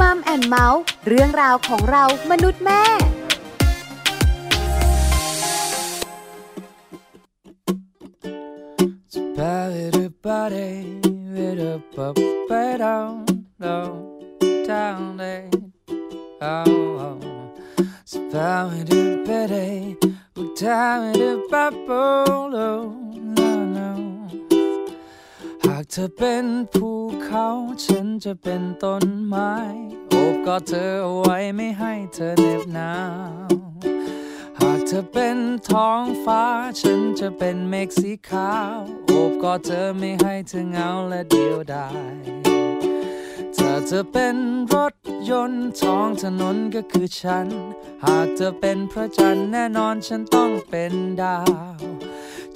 มัมแอนเมาส์เรื่องราวของเรามนุษย์แม่สปาเวดปาโปโล หากเธอเป็นภูเขา ฉันจะเป็นต้นไม้โอบกอดเธอเอาไว้ไม่ให้เธอเหน็บหนาวหากเธอเป็นท้องฟ้า ฉันจะเป็นเมฆสีขาวโอบกอดเธอไม่ให้เธอเหงาและเดียวดายถ้าเธอเป็นรถยนต์ท้องถนนก็คือฉัน หากเธอเป็นพระจันทร์แน่นอนฉันต้องเป็นดาว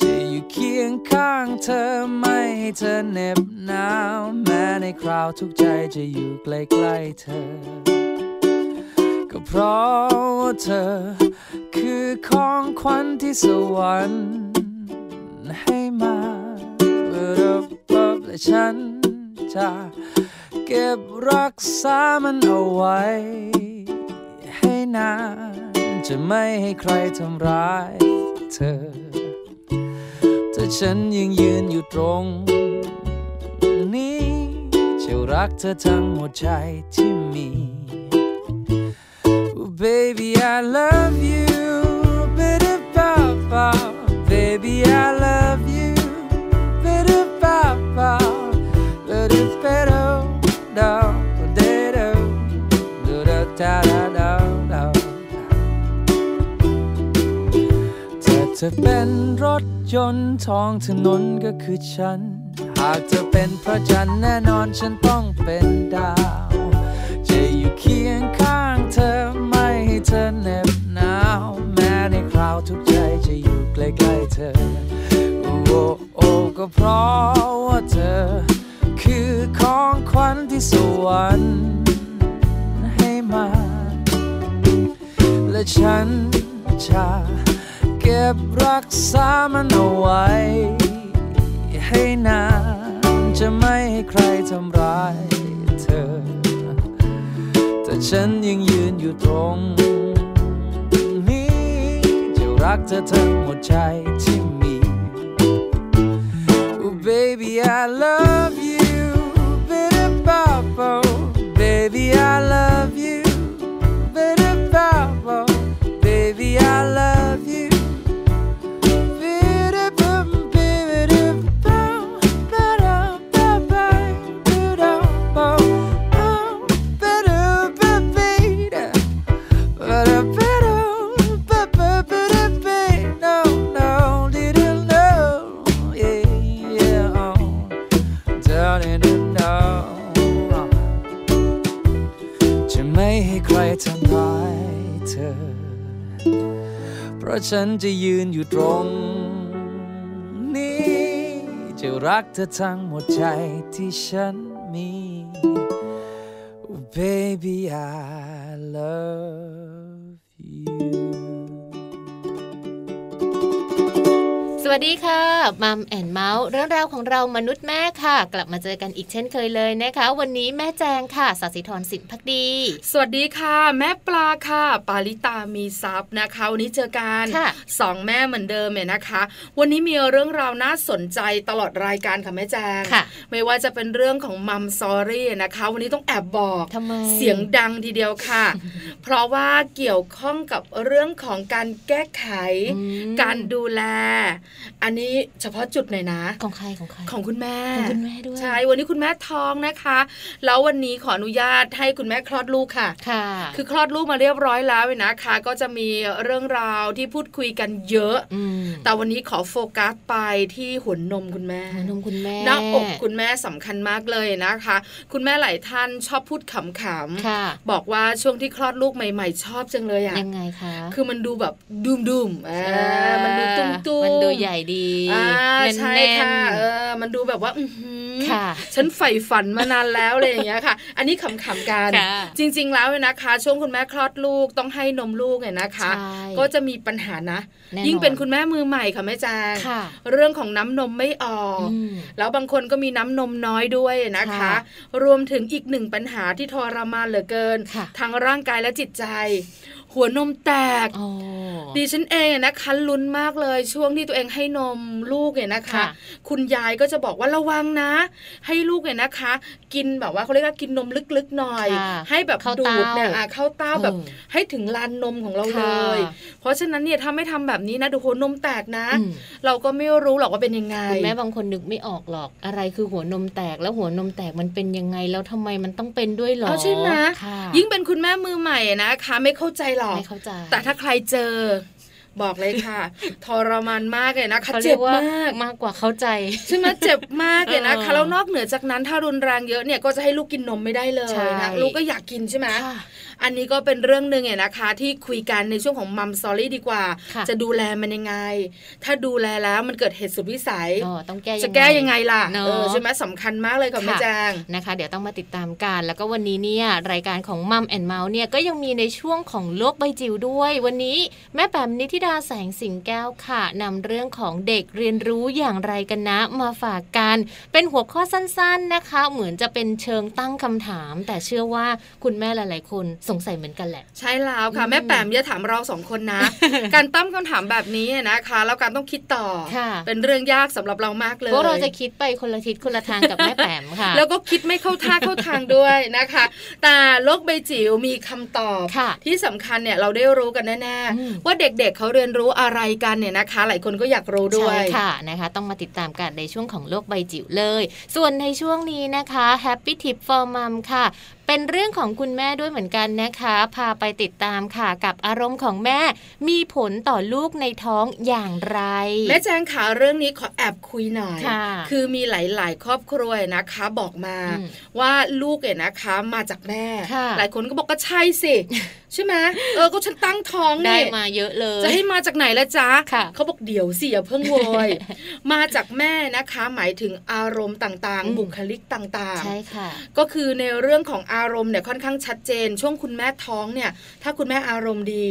จะอยู่เคียงข้างเธอไม่ให้เธอเหน็บหนาว แม้ในคราวทุกใจจะอยู่ใกล้ๆเธอ ก็เพราะเธอ คือของขวัญที่สวรรค์ให้มาเพื่อรับบและฉันจะเก็บรักษามันเอาไว้ ให้นานจะไม่ให้ใครทำร้ายเธอ แต่ฉันยังยืนอยู่ตรง นี้จะรักเธอทั้งหัวใจที่มี Oh, baby, I love you. Bitter papa. Baby, I love you. Bitter papa. Bitter pedo. Da da da da da da da da. ธอเป็นรถยนต์ท้องถนนก็คือฉัน หากเธอเป็นพระจันทร์แน่นอนฉันต้องเป็นดาว จะอยู่เคียงข้างเธอไม่ให้เธอเหน็บหนาว แม้ในคราวทุกใจจะอยู่ใกล้ๆเธอ โอ้โอ้ก็เพราะว่าเธอ คือของขวัญที่สวรรค์ให้มา และฉันจะ ก็บรักษามันเอาไว้ ให้นานจะไม่ให้ใครทำร้ายเธอ แต่ฉันยังยืนอยู่ตรงนี้ จะรักเธอทั้งหมดใจที่มี Oh baby I love you bitter papa baby I love ราะฉันจะยืนอยู่ตรงนี้ จะรักเธอทั้งหมดใจที่ฉันมี Oh, baby I love วัสดีค่ะมัมแอนเมาส์เรื่องราวของเรามนุษย์แม่ค่ะ กลับมาเจอกันอีกเช่นเคยเลยนะคะ วันนี้แม่แจงค่ะสศิธรสินพักดี สวัสดีค่ะ แม่ปลาค่ะ ปาลิตามีซับนะคะวันนี้เจอกันค่ะสองแม่เหมือนเดิมเนี่ยนะคะ วันนี้มีเรื่องราวน่าสนใจตลอดรายการค่ะแม่แจงค่ะไม่ว่าจะเป็นเรื่องของมัมซอรี่นะคะ วันนี้ต้องแอบบอกทำไมเสียงดังทีเดียวค่ะ เพราะว่าเกี่ยวข้องกับเรื่องของการแก้ไขอืมการดูแลอันนี้เฉพาะจุดหน่อยนะ ของใครของใครของคุณแม่ของคุณแม่ด้วยใช่วันนี้คุณแม่ท้องนะคะ แล้ววันนี้ขออนุญาตให้คุณแม่คลอดลูกค่ะค่ะ คือคลอดลูกมาเรียบร้อยแล้วนะคะ ก็จะมีเรื่องราวที่พูดคุยกันเยอะมแต่วันนี้ขอโฟกัสไปที่หัวนมคุณแม่หัวนมคุณแม่หน้าอกคุณแม่สำคัญมากเลยนะคะ คุณแม่หลายท่านชอบพูดขำค่ะๆบอกว่าช่วงที่คลอดลูกใหม่ ๆ ชอบจังเลยอะยังไงคะคือมันดูแบบดุมดุมๆอ่ามันดูตุ้มตุ้มมันดูใหญ่ดีอ่าแน่นๆใช่ค่ะเออมันดูแบบว่าอือหือค่ะ ฉันใฝ่ฝันมานานแล้วเลยอย่างเงี้ยค่ะ อันนี้ขำๆกันค่ะจริง ๆ แล้วเนี่ยนะคะ ช่วงคุณแม่คลอดลูกต้องให้นมลูกเนี่ยนะคะใช่ก็จะมีปัญหานะแน่นอนยิ่งเป็นคุณแม่มือใหม่ค่ะแม่แจงค่ะเรื่องของน้ำนมไม่ออกอืมแล้วบางคนก็มีน้ำนมน้อยด้วยนะคะค่ะรวมถึงอีกหนึ่งปัญหาที่ทรมานเหลือเกินค่ะทางร่างกายและจิตใจ หัวนมแตกอ๋อดิฉันเองเนี่ยนะคะลุ้นมากเลยช่วงที่ตัวเองให้นมลูกเนี่ยนะคะค่ะคุณยายก็จะบอกว่าระวังนะ ให้ลูกเนี่ยนะคะ กินแบบว่าเขาเรียกว่ากินนมลึกๆหน่อยค่ะให้แบบเข้าดูเต้าดเนี่ยอะเข้าเต้าแบบเออให้ถึงลานนมของเราเลค่ะยเพราะฉะนั้นเนี่ยถ้าไม่ทำแบบนี้นะดูหัวนมแตกนะอืมเราก็ไม่รู้หรอกว่าเป็นยังไงคุณแม่บางคนนึกไม่ออกหรอกอะไรคือหัวนมแตกแล้วหัวนมแตกมันเป็นยังไงแล้วทำไมมันต้องเป็นด้วยหรอเอาใช่ไหมค่ะยิ่งเป็นคุณแม่มือใหม่นะคะ ไม่เข้าใจหรอก ไม่เข้าใจ แต่ถ้าใครเจอบอกเลยค่ะทรมานมากเลยนะคะเขาเรีเจ็ยบกว่ามากมากกว่าเข้าใจใช่ไหมเจ็บมากเลยนะเอคะอแล้วนอกเหนือจากนั้นถ้ารุนแรงเยอะเนี่ยก็จะให้ลูกกินนมไม่ได้เลยใช่นะลูกก็อยากกินใช่ไหมค่ะ อันนี้ก็เป็นเรื่องหนึ่งเนี่ยนะคะ ที่คุยกันในช่วงของมัมซอรี่ดีกว่าค่ะจะดูแลมันยังไง ถ้าดูแลแล้วมันเกิดเหตุสุดวิสัยอ๋อต้องแก้ยังไงจะแก้ยังไงล่ะเนอะเออใช่ไหมสำคัญมากเลยค่ะค่ะแม่แจงนะคะ เดี๋ยวต้องมาติดตามกันแล้วก็วันนี้เนี่ยรายการของมัมแอนเมาส์เนี่ยก็ยังมีในช่วงของโลกใบจิ๋วด้วย วันนี้แม่แปมนิธิดาแสงสิงแก้วค่ะนำเรื่องของเด็กเรียนรู้อย่างไรกันนะ มาฝากกัน เป็นหัวข้อสั้น ๆนะคะ เหมือนจะเป็นเชิงตั้งคำถาม แต่เชื่อว่าคุณแม่หลาย ๆ คนสงสัยเหมือนกันแหละ ใช่แล้วค่ะอืมแม่แปมอย่าถามเราสองคนนะ การตั้งคำถามแบบนี้นะคะ แล้วการต้องคิดต่อค่ะเป็นเรื่องยากสำหรับเรามากเลยพวกเราจะคิดไปคนละทิศคนละทางกับแม่แปมค่ะ แล้วก็คิดไม่เข้าท่าเข้าทางด้วยนะคะ แต่โลกใบจิ๋วมีคำตอบค่ะที่สำคัญเนี่ยเราได้รู้กันแน่อืมๆว่าเด็กๆเขาเรียนรู้อะไรกันเนี่ยนะคะ หลายคนก็อยากรู้ด้วยใช่ค่ะนะคะ ต้องมาติดตามกันในช่วงของโลกใบจิ๋วเลย ส่วนในช่วงนี้นะคะ Happy Tip for Mom ค่ะ เป็นเรื่องของคุณแม่ด้วยเหมือนกันนะคะ พาไปติดตามค่ะกับอารมณ์ของแม่ มีผลต่อลูกในท้องอย่างไรแม่แจงขาเรื่องนี้ขอแอบคุยหน่อยค่ะคือมีหลาย ๆ ครอบครัวนะคะบอกมาอืมว่าลูกเนี่ยนะคะมาจากแม่ค่ะหลายคนก็บอกก็ใช่สิใช่ไหมเออก็ฉันตั้งท้องได้นี่มาเยอะเลย จะให้มาจากไหนละจ๊ะค่ะเขาบอกเดี๋ยวสิอย่าเพิ่งโวยมาจากแม่นะคะ หมายถึงอารมณ์ต่างอืมๆบุคลิกต่างใช่ค่ะๆก็คือในเรื่องของอารมณ์เนี่ยค่อนข้างชัดเจน ช่วงคุณแม่ท้องเนี่ย ถ้าคุณแม่อารมณ์ดี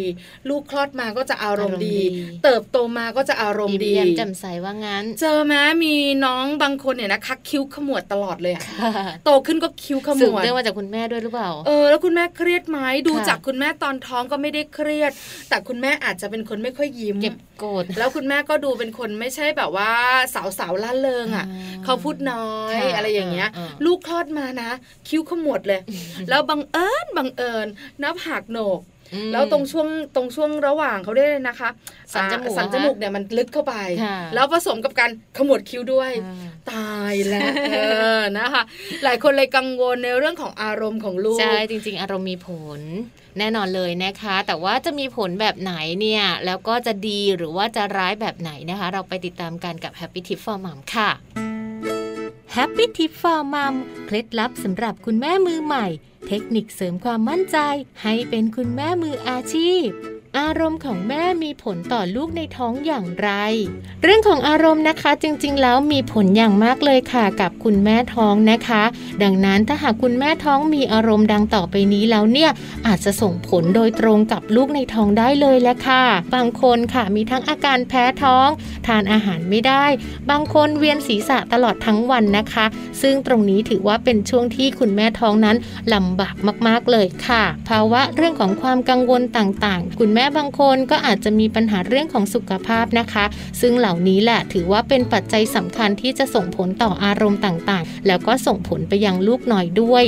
ลูกคลอดมาก็จะอารมณ์ดีอารมณ์ดีเติบโตมาก็จะอารมณ์ยิ้มดีแย้มแจ่มใสว่างั้น เจอไหมมีน้องบางคนเนี่ยนะคะคิ้วขมวดตลอดเลยอะค่ะโตขึ้นก็คิ้วขมสืบวดเรื่องมาจากคุณแม่ด้วยหรือเปล่าเออแล้วคุณแม่เครียดไหมดูค่ะจากคุณแม่ตอนท้องก็ไม่ได้เครียด แต่คุณแม่อาจจะเป็นคนไม่ค่อยยิ้มเก็บโกรธแล้วคุณแม่ก็ดูเป็นคนไม่ใช่แบบว่าสาวสาวๆล่าเริงอะอ่าเขาพูดน้อยค่ะอะไรอย่างเงี้ยอ่าลูกคลอดมานะ คิ้วขมวดเลย แล้วบังเอิญบังเอิญหน้าผากโหนกอืม แล้วตรงช่วงตรงช่วงระหว่างเขาได้เลยนะคะ สันจมูกอ่าสันจมูกเนี่ยมันลึกเข้าไปค่ะแล้วผสมกับการขมวดคิ้วด้วยอ่าตายแล้วเออนะคะ หลายคนเลยกังวลในเรื่องของอารมณ์ของลูก ใช่ จริง ๆ อารมณ์มีผลแน่นอนเลยนะคะ แต่ว่าจะมีผลแบบไหนเนี่ย แล้วก็จะดีหรือว่าจะร้ายแบบไหนนะคะ เราไปติดตามกันกับ Happy Tip for Mom ค่ะ Happy Tip for Mom เคล็ดลับสำหรับคุณแม่มือใหม่ เทคนิคเสริมความมั่นใจให้เป็นคุณแม่มืออาชีพ อารมณ์ของแม่มีผลต่อลูกในท้องอย่างไร เรื่องของอารมณ์นะคะจริงๆ แล้วมีผลอย่างมากเลยค่ะกับคุณแม่ท้องนะคะ ดังนั้นถ้าหากคุณแม่ท้องมีอารมณ์ดังต่อไปนี้แล้วเนี่ยอาจจะส่งผลโดยตรงกับลูกในท้องได้เลยแหละค่ะ บางคนค่ะมีทั้งอาการแพ้ท้อง ทานอาหารไม่ได้ บางคนเวียนศีรษะตลอดทั้งวันนะคะ ซึ่งตรงนี้ถือว่าเป็นช่วงที่คุณแม่ท้องนั้นลำบากมากๆเลยค่ะภาวะเรื่องของความกังวลต่างๆ คุณแม่บางคนก็อาจจะมีปัญหาเรื่องของสุขภาพนะคะ ซึ่งเหล่านี้แหละถือว่าเป็นปัจจัยสำคัญที่จะส่งผลต่ออารมณ์ต่างๆ แล้วก็ส่งผลไปยังลูกหน่อยด้วย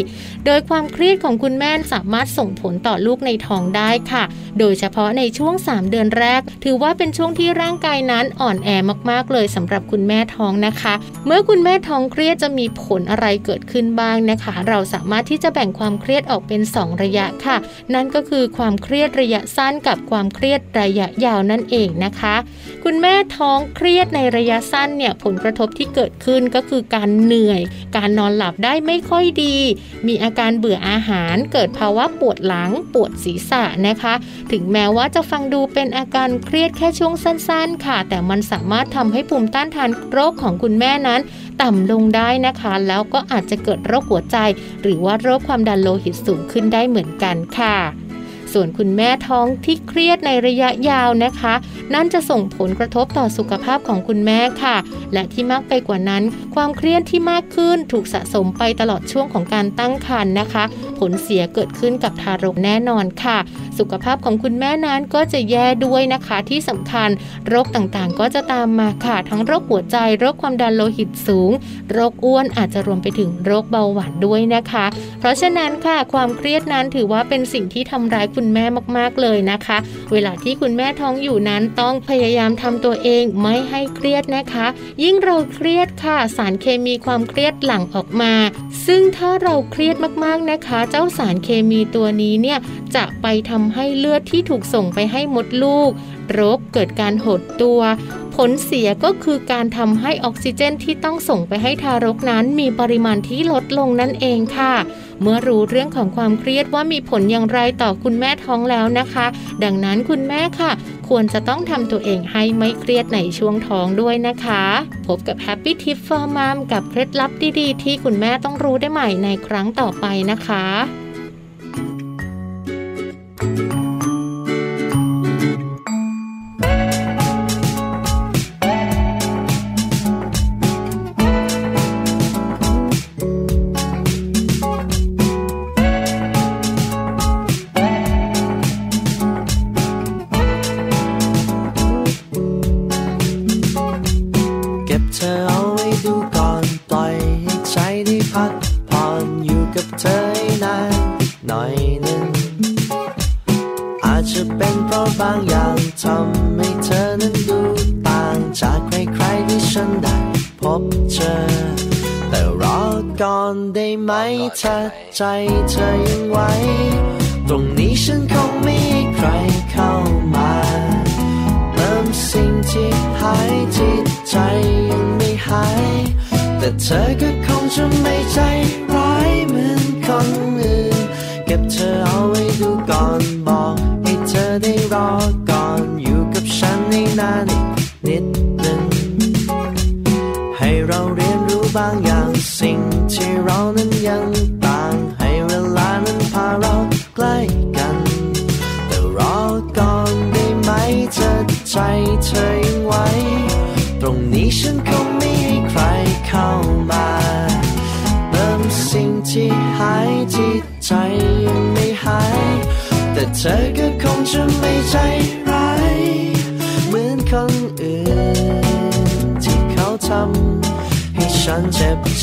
โดยความเครียดของคุณแม่สามารถส่งผลต่อลูกในท้องได้ค่ะ โดยเฉพาะในช่วง 3 เดือนแรก ถือว่าเป็นช่วงที่ร่างกายนั้นอ่อนแอมากๆ เลยสำหรับคุณแม่ท้องนะคะ เมื่อคุณแม่ท้องเครียดจะมีผลอะไรเกิดขึ้นบ้างนะคะ เราสามารถที่จะแบ่งความเครียดออกเป็น 2 ระยะค่ะ นั่นก็คือความเครียดระยะสั้นกับความเครียดระยะยาวนั่นเองนะคะ คุณแม่ท้องเครียดในระยะสั้นเนี่ยผลกระทบที่เกิดขึ้นก็คือการเหนื่อย การนอนหลับได้ไม่ค่อยดี มีอาการเบื่ออาหาร เกิดภาวะปวดหลังปวดศีรษะนะคะ ถึงแม้ว่าจะฟังดูเป็นอาการเครียดแค่ช่วงสั้น ๆ ค่ะ แต่มันสามารถทำให้ภูมิต้านทานโรคของคุณแม่นั้น ต่ำลงได้นะคะ แล้วก็อาจจะเกิดโรคหัวใจ หรือว่าโรคความดันโลหิตสูงขึ้นได้เหมือนกันค่ะ ส่วนคุณแม่ท้องที่เครียดในระยะยาวนะคะ นั่นจะส่งผลกระทบต่อสุขภาพของคุณแม่ค่ะ และที่มากไปกว่านั้น ความเครียดที่มากขึ้นถูกสะสมไปตลอดช่วงของการตั้งครรภ์นะคะ ผลเสียเกิดขึ้นกับทารกแน่นอนค่ะ สุขภาพของคุณแม่นั้นก็จะแย่ด้วยนะคะที่สำคัญ โรคต่างๆ ก็จะตามมาค่ะ ทั้งโรคหัวใจ โรคความดันโลหิตสูง โรคอ้วนอาจจะรวมไปถึงโรคเบาหวานด้วยนะคะ เพราะฉะนั้นค่ะ ความเครียดนั้นถือว่าเป็นสิ่งที่ทำร้ายคุณณแม่มากๆเลยนะคะ เวลาที่คุณแม่ท้องอยู่นั้นต้องพยายามทำตัวเองไม่ให้เครียดนะคะ ยิ่งเราเครียดค่ะ สารเคมีความเครียดหลั่งออกมา ซึ่งถ้าเราเครียดมากๆนะคะ เจ้าสารเคมีตัวนี้เนี่ยจะไปทำให้เลือดที่ถูกส่งไปให้มดลูกรกเกิดการหดตัว ผลเสียก็คือการทำให้ออกซิเจนที่ต้องส่งไปให้ทารกนั้น มีปริมาณที่ลดลงนั่นเองค่ะ เมื่อรู้เรื่องของความเครียดว่ามีผลอย่างไรต่อคุณแม่ท้องแล้วนะคะ ดังนั้นคุณแม่ค่ะ ควรจะต้องทำตัวเองให้ไม่เครียดในช่วงท้องด้วยนะคะ พบกับ Happy Tip for Mom กับเคล็ดลับดีๆ ที่คุณแม่ต้องรู้ได้ใหม่ในครั้งต่อไปนะคะ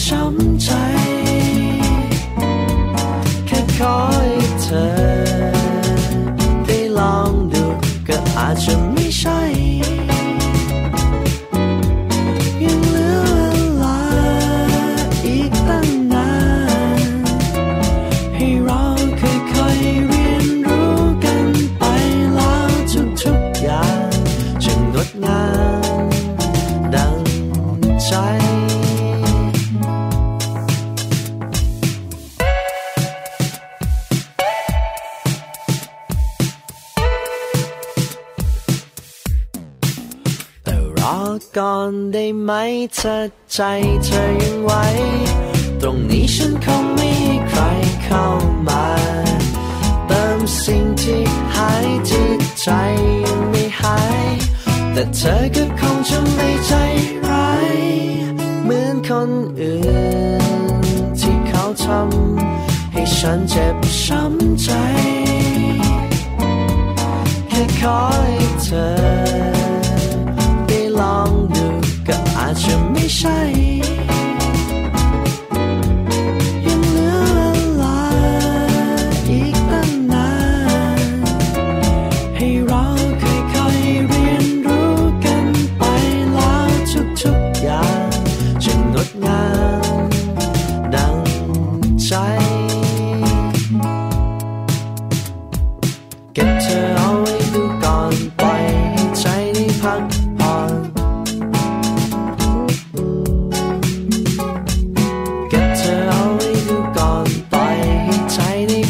ช้ำใจ แค่ขอให้เธอ ได้ลองดูก็อาจจะไม่ใช่ ไหมเธอใจเธอยังไหวตรงนี้ฉันคงไม่ใครเข้ามาเติมสิ่งที่หายที่ใจยังไม่หาย แต่เธอก็คงจะไม่ใจร้ายเหมือนคนอื่นที่เขาทำให้ฉันเจ็บช้ำใจแค่ขอให้เธอได้ลองดู จะไม่ใช่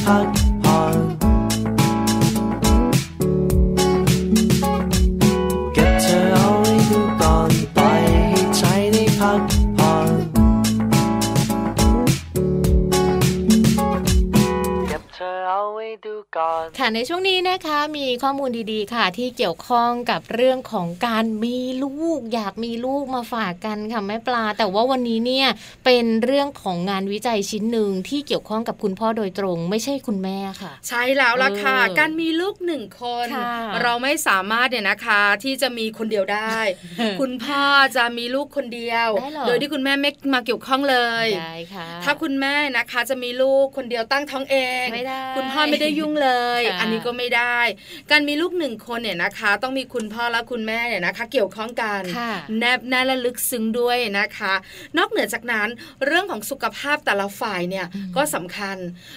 พั ในช่วงนี้นะคะมีข้อมูลดีๆ ค่ะ ที่เกี่ยวข้องกับเรื่องของการมีลูก อยากมีลูกมาฝากกันค่ะแม่ปลา แต่ว่าวันนี้เนี่ยเป็นเรื่องของงานวิจัยชิ้นหนึ่งที่เกี่ยวข้องกับคุณพ่อโดยตรง ไม่ใช่คุณแม่ค่ะ ใช่แล้วล่ะค่ะเออการมีลูกหนึ่งคนค่ะเราไม่สามารถเนี่ยนะคะที่จะมีคนเดียวได้ คุณพ่อจะมีลูกคนเดียวได้เหรอโดยที่คุณแม่ไม่มาเกี่ยวข้องเลยได้ค่ะถ้าคุณแม่นะคะจะมีลูกคนเดียวตั้งท้องเองไม่ได้คุณพ่อไม่ได้ยุ่งเลยค่ะอันนี้ก็ไม่ได้ การมีลูกหนึ่งคนเนี่ยนะคะ ต้องมีคุณพ่อและคุณแม่เนี่ยนะคะ เกี่ยวข้องกันค่ะแนบแน่นและลึกซึ้งด้วยนะคะ นอกเหนือจากนั้นเรื่องของสุขภาพแต่ละฝ่ายเนี่ยก็สำคัญ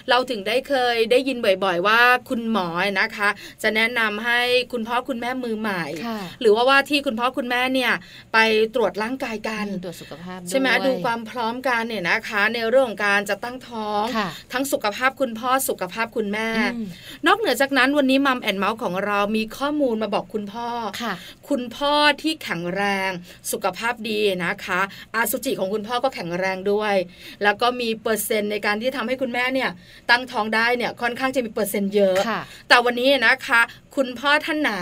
เราถึงได้เคยได้ยินบ่อย ๆ ว่าคุณหมอนะคะ จะแนะนำให้คุณพ่อคุณแม่มือใหม่ค่ะหรือว่าว่าที่คุณพ่อคุณแม่เนี่ยไปตรวจร่างกายกันตรวจสุขภาพใช่ไหมวยดูความพร้อมกันเนี่ยนะคะ ในเรื่องของการจะตั้งท้องค่ะทั้งสุขภาพคุณพ่อสุขภาพคุณแม่อืมนอกเหนือจากนั้นวันนี้มัมแอนเมาส์ของเรามีข้อมูลมาบอกคุณพ่อค่ะ คุณพ่อที่แข็งแรงสุขภาพดีนะคะ อาสุจิของคุณพ่อก็แข็งแรงด้วย แล้วก็มีเปอร์เซ็นต์ในการที่ทำให้คุณแม่เนี่ยตั้งท้องได้เนี่ยค่อนข้างจะมีเปอร์เซ็นต์เยอะค่ะแต่วันนี้นะคะคุณพ่อท่านไหน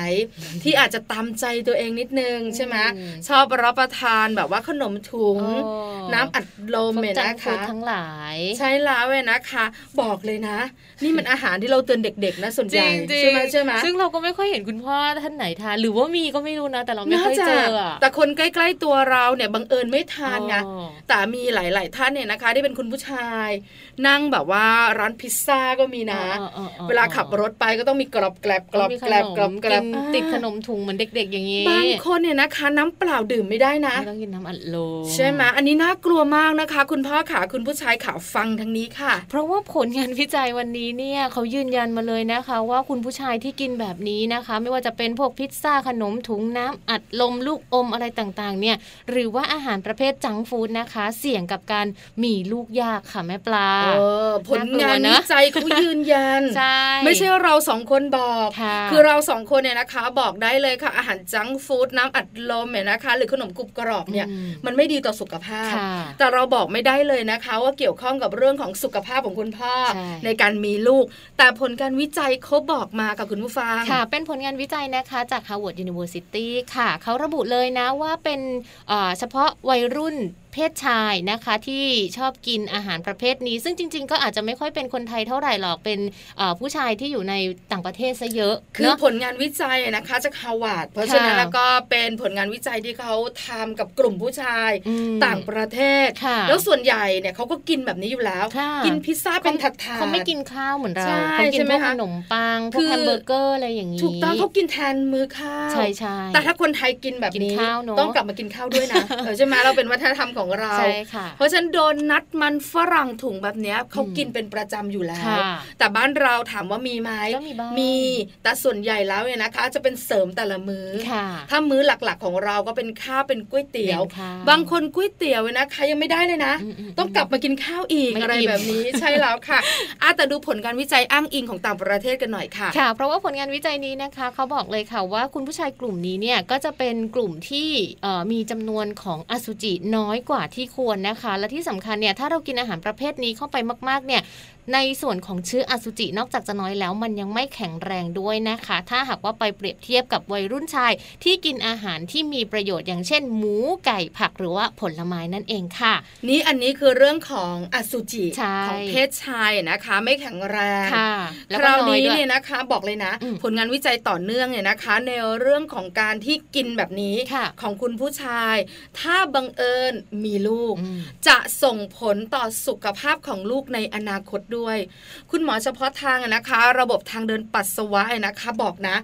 ที่อาจจะตามใจตัวเองนิดนึงใช่ไหมอืมชอบรับประทานแบบว่าขนมถุงโอ้น้ำอัดลมพวกเนี่ยจังนะฟูดคะทั้งหลาย ใช่แล้วเว้ยนะคะ บอกเลยนะ นี่มันอาหารที่เราเตือนเด็กๆนะส่วนใหญ่จริงๆใช่ไหมใช่ไหมซึ่งเราก็ไม่ค่อยเห็นคุณพ่อท่านไหนทานหรือว่ามีก็ไม่รู้นะ แต่เราไม่น่าค่อยจะเจออะแต่คนใกล้ๆตัวเราเนี่ยบังเอิญไม่ทานไงอ๋อแต่มีหลาย ๆ ท่านเนี่ยนะคะที่เป็นคุณผู้ชาย นั่งแบบว่าร้านพิซซ่าก็มีนะอ๋ออ๋ออ๋อเวลาขับรถไปก็ต้องมีกรอบแกลบกรอบมีขแกลนบมกรอบแกลบกินอ่าติดขนมถุงเหมือนเด็ก ๆ อย่างนี้บางคนเนี่ยนะคะ น้ำเปล่าดื่มไม่ได้นะไม่ต้องกินน้ำอัดลมใช่ไหมอันนี้น่ากลัวมากนะคะ คุณพ่อขาคุณผู้ชายขาฟังทางนี้ค่ะ เพราะว่าผลงานวิจัยวันนี้เนี่ยเขายืนยันมาเลยนะคะ ว่าคุณผู้ชายที่กินแบบนี้นะคะ ไม่ว่าจะเป็นพวกพิซซ่าขนมถุงน้ำอัดลมลูกอมอะไรต่างๆ เนี่ย หรือว่าอาหารประเภทจังก์ฟู้ดนะคะ เสี่ยงกับการมีลูกยากค่ะแม่ปลาเออผลงานน่ากลัวนะวิจัยเขายืนยันใช่ไม่ใช่เราสองคนบอกค่ะคือเราสองคนเนี่ยนะคะ บอกได้เลยค่ะอาหารจังก์ฟู้ดน้ำอัดลมเนี่ยนะคะ หรือขนมกรุบกรอบเนี่ยอืมมันไม่ดีต่อสุขภาพค่ะแต่เราบอกไม่ได้เลยนะคะ ว่าเกี่ยวข้องกับเรื่องของสุขภาพของคุณพ่อใช่ในการมีลูก แต่ผลการวิจัยเขาบอกมากับคุณผู้ฟังค่ะ เป็นผลงานวิจัยนะคะจาก Harvard University ค่ะเขาระบุเลยนะว่าเป็นเอ่อเฉพาะวัยรุ่นเพศชายนะคะที่ชอบกินอาหารประเภทนี้ ซึ่งจริง ๆ ก็อาจจะไม่ค่อยเป็นคนไทยเท่าไหร่หรอกเป็นเอ่อผู้ชายที่อยู่ในต่างประเทศซะเยอะ คือเนาะผลงานวิจัยนะคะจากฮาวาดเพราะฉะนั้นค่ะแล้วก็เป็นผลงานวิจัยที่เขาทำกับกลุ่มผู้ชายอืมต่างประเทศค่ะแล้วส่วนใหญ่เนี่ยเขาก็กินแบบนี้อยู่แล้วค่ะกินพิซซ่าเป็นถาดๆเขาไม่กินข้าวเหมือนเราใช่เขากินพวกขนมปังใช่ไหมคะคืวกอแฮมเบอร์เกอร์อะไรอย่างนี้ถูกต้องเขากินแทนมื้อข้าวใช่ใช่แต่ถ้าคนไทยกินแบบนี้กินข้าวเนอะต้องกลับมากินข้าวด้วยนะเออใช่ไหมเราเป็นวัฒนธรรมของเราใช่ค่ะเพราะฉะนั้นโดนัทมันฝรั่งถุงแบบเนี้ยเขากินเป็นประจำอยู่แล้วค่ะแต่บ้านเราถามว่ามีไหมก็มีบ้างมีแต่ส่วนใหญ่แล้วเนี่ยนะคะ จะเป็นเสริมแต่ละมือ้อค่ะถ้ามื้อหลักๆของเราก็เป็นข้าวเป็นก๋วยเตี๋ยวเป็นข้าวบางคนก๋วยเตี๋ยวเนี่ยนะคะยังไม่ได้เลยนะอืมอืมต้องกลับมากินข้าวอีกไม่อะไรอิ่มแบบนี้ใช่แล้วค่ะอะแต่ดูผลการวิจัยอ้างอิงของต่างประเทศกันหน่อยค่ะค่ะ เพราะว่าผลงานวิจัยนี้นะคะเขาบอกเลยค่ะว่าคุณผู้ชายกลุ่มนี้เนี่ยก็จะเป็นกลุ่มที่เอ่อมีจำนวนของอสุจิน้อยกว่าที่ควรนะคะ และที่สำคัญเนี่ยถ้าเรากินอาหารประเภทนี้เข้าไปมากๆเนี่ย ในส่วนของเชื้ออสุจินอกจากจะน้อยแล้วมันยังไม่แข็งแรงด้วยนะคะ ถ้าหากว่าไปเปรียบเทียบกับวัยรุ่นชาย ที่กินอาหารที่มีประโยชน์อย่างเช่น หมูไก่ผักหรือว่าผลไม้นั่นเองค่ะ นี่อันนี้คือเรื่องของอสุจิใช่ของเพศชายนะคะ ไม่แข็งแรงค่ะแล้วคก็ราวน้อยนี้ด้วยเนี่ยนะคะ บอกเลยนะอืมผลงานวิจัยต่อเนื่องเนี่ยนะคะ ในเรื่องของการที่กินแบบนี้ค่ะของคุณผู้ชาย ถ้าบังเอิญมีลูกอืมจะส่งผลต่อสุขภาพของลูกในอนาคตด้วยคุณหมอเฉพาะทางอะนะคะ ระบบทางเดินปัสสาวะอะนะคะ บอกนะ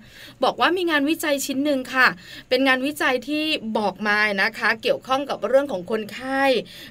บอกว่ามีงานวิจัยชิ้นหนึ่งค่ะ เป็นงานวิจัยที่บอกมานะคะ เกี่ยวข้องกับเรื่องของคนไข้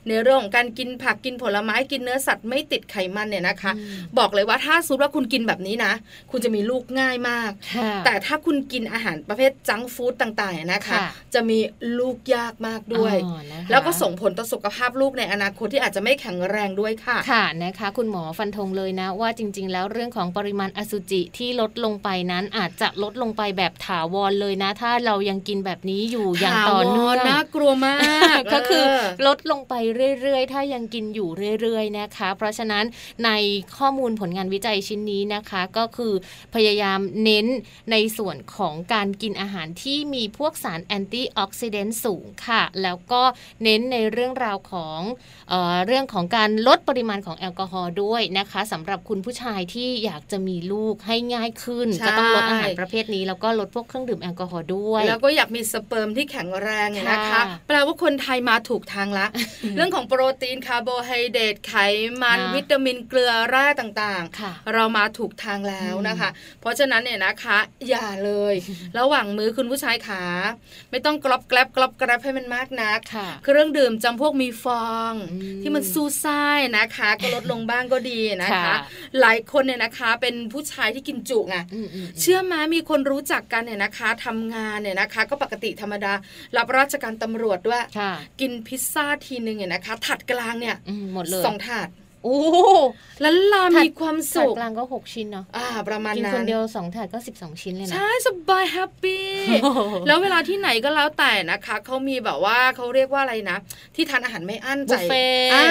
ในเรื่องของการกินผักกินผลไม้กินเนื้อสัตว์ไม่ติดไขมันเนี่ยนะคะอืมบอกเลยว่าถ้าสมมติว่าคุณกินแบบนี้นะ คุณจะมีลูกง่ายมากค่ะแต่ถ้าคุณกินอาหารประเภทจังก์ฟู้ดต่างๆนะคะค่ะจะมีลูกยากมากด้วยอ๋อนะคะแล้วก็ส่งผลต่อสุขภาพลูกในอนาคตที่อาจจะไม่แข็งแรงด้วยค่ะค่ะนะคะ คุณหมอฟันธงเลยนะว่าจริง ๆ แล้วเรื่องของปริมาณอสุจิที่ลดลงไปนั้นอาจจะลดลงไปแบบถาวรเลยนะ ถ้าเรายังกินแบบนี้อยู่อย่างต่อเนื่องถาวรน่ากลัวมากก็คือเลดลงไปเรื่อยๆ ถ้ายังกินอยู่เรื่อยๆนะคะ เพราะฉะนั้นในข้อมูลผลงานวิจัยชิ้นนี้นะคะ ก็คือพยายามเน้นในส่วนของการกินอาหารที่มีพวกสาร antioxidant สูงค่ะ แล้วก็เน้นในเรื่องราวของเออเรื่องของการลดปริมาณของแอลกอฮอล์ด้วยนะคะสำหรับคุณผู้ชายที่อยากจะมีลูกให้ง่ายขึ้นใช่ก็ต้องลดอาหารประเภทนี้ แล้วก็ลดพวกเครื่องดื่มแอลกอฮอล์ด้วย แล้วก็อยากมีสเปิร์มที่แข็งแรงเนี่ยนะคะค่ะแปลว่าคนไทยมาถูกทางละ เรื่องของโปรตีนคาร์โบไฮเดรตไขมันนะวิตามินเกลือแร่ต่างค่ะๆเรามาถูกทางแล้วนะคะ เพราะฉะนั้นเนี่ยนะคะ อย่าเลย ระหว่างมือคุณผู้ชายขาไม่ต้องกรอบแกลบกรอบแกรบให้มันมากนักค่ะเครื่องดื่มจำพวกมีฟองอืมที่มันสู้ซ่ายนะคะ ก็ลดลงบ้างก็ดีนะคะค่ะหลายคนเนี่ยนะคะเป็นผู้ชายที่กินจุไงอืมอืมเชื่อไหมมีคนรู้จักกันเนี่ยนะคะทำงานเนี่ยนะคะ ก็ปกติธรรมดา รับราชการตำรวจด้วยค่ะกินพิซซ่าทีหนึ่งเนี่ยนะคะ ถัดกลางเนี่ยอืมหมดเลยสองถาด โอ้แล้วลาถัดมีความถาสุดขกลางก็ 6 ชิ้นเนาะอ่า ประมาณกินนั้คนนเดียวสองถาดก็ 12 ชิ้นเลยนะ ใช่สบายแฮปปี้แล้วเวลาที่ไหนก็แล้วแต่นะคะเขามีแบบว่าเขาเรียกว่าอะไรนะ ที่ทานอาหารไม่อั้นใจบุฟเฟ่ต์อ่า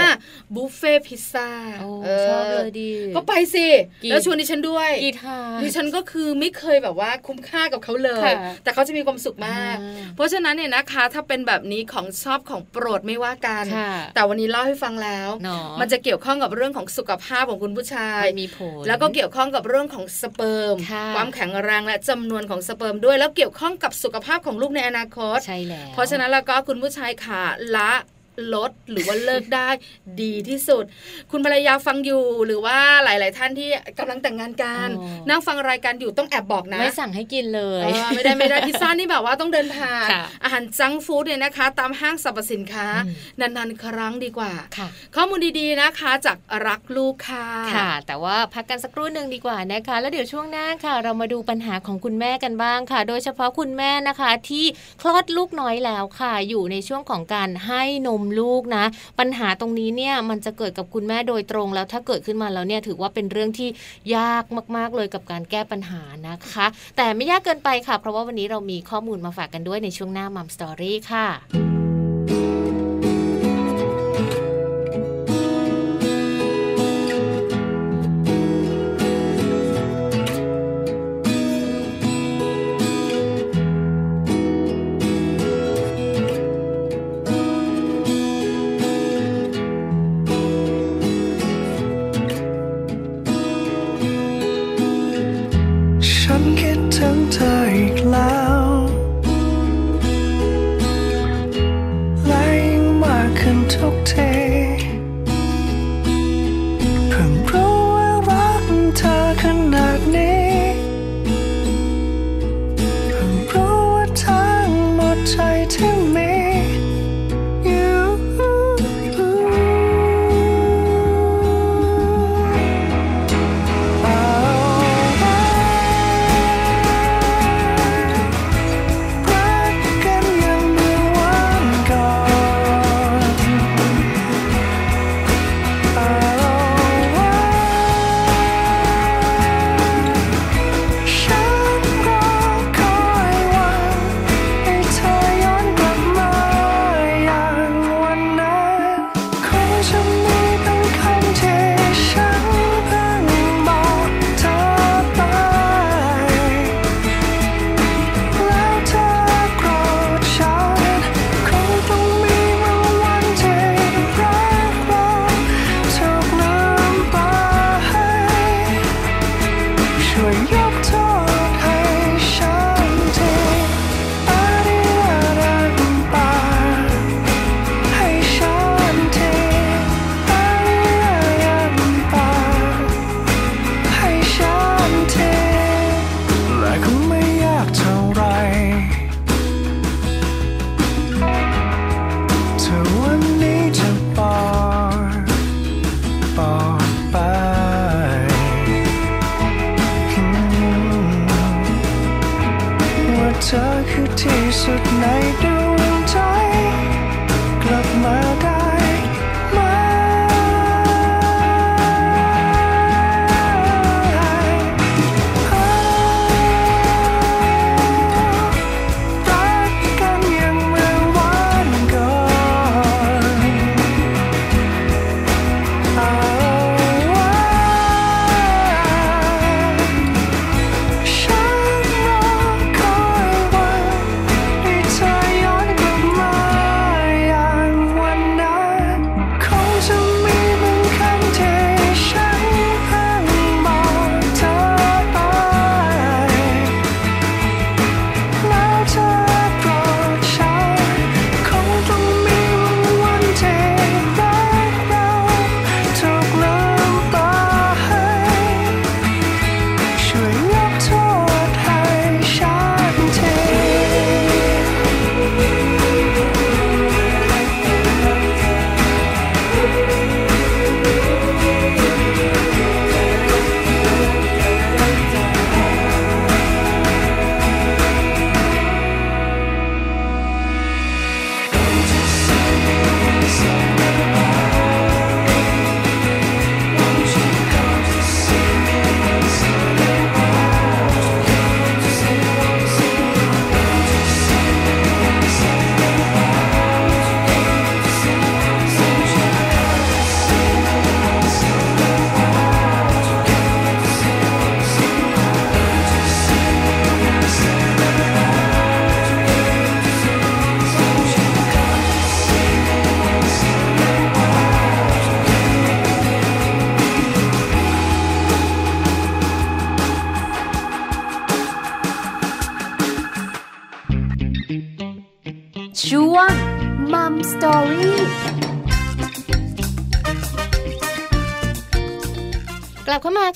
บุฟเฟ่พิซซ่าโอ้เชอบเลยดี ก็ไปสิกี่แล้วชวนดิฉันด้วยกี่ถาดดิฉันก็คือไม่เคยแบบว่าคุ้มค่ากับเขาเลยค่ะแต่เขาจะมีความสุขมากอ่าเพราะฉะนั้นเนี่ยนะคะ ถ้าเป็นแบบนี้ของชอบของโปรดไม่ว่ากันค่ะแต่วันนี้เล่าให้ฟังแล้วเนาะมันจะเกี่ยวข้องกับเรื่องของสุขภาพของคุณผู้ชายมันมีผลแล้วก็เกี่ยวข้องกับเรื่องของสเปิร์มค่ะความแข็งแรงและจำนวนของสเปิร์มด้วย แล้วเกี่ยวข้องกับสุขภาพของลูกในอนาคตใช่แล้วเพราะฉะนั้นแล้วก็คุณผู้ชายขาละ ลดหรือว่าเลิกได้ดีที่สุด คุณภรรยาฟังอยู่หรือว่าหลาย ๆ ท่านที่กำลังแต่งงานกันอ๋อนั่งฟังรายการอยู่ต้องแอบบอกนะ ไม่สั่งให้กินเลยเออไม่ได้ไม่ได้พิซซ่านี่แบบว่าต้องเดินผ่านค่ะอาหารจังก์ฟู้ดเนี่ยนะคะ ตามห้างสรรพสินค้าอืมนานๆ ครั้งดีกว่าค่ะข้อมูลดีๆนะคะจากรักลูกค่ะค่ะ แต่ว่าพักกันสักครู่หนึ่งดีกว่านะคะ แล้วเดี๋ยวช่วงหน้าค่ะ เรามาดูปัญหาของคุณแม่กันบ้างค่ะ โดยเฉพาะคุณแม่นะคะที่คลอดลูกน้อยแล้วค่ะ อยู่ในช่วงของการให้นมลูกนะ ปัญหาตรงนี้เนี่ยมันจะเกิดกับคุณแม่โดยตรงแล้วถ้าเกิดขึ้นมาแล้วเนี่ยถือว่าเป็นเรื่องที่ยากมาก ๆ เลยกับการแก้ปัญหานะคะ แต่ไม่ยากเกินไปค่ะ เพราะว่าวันนี้เรามีข้อมูลมาฝากกันด้วยในช่วงหน้ามัมสตอรี่ค่ะ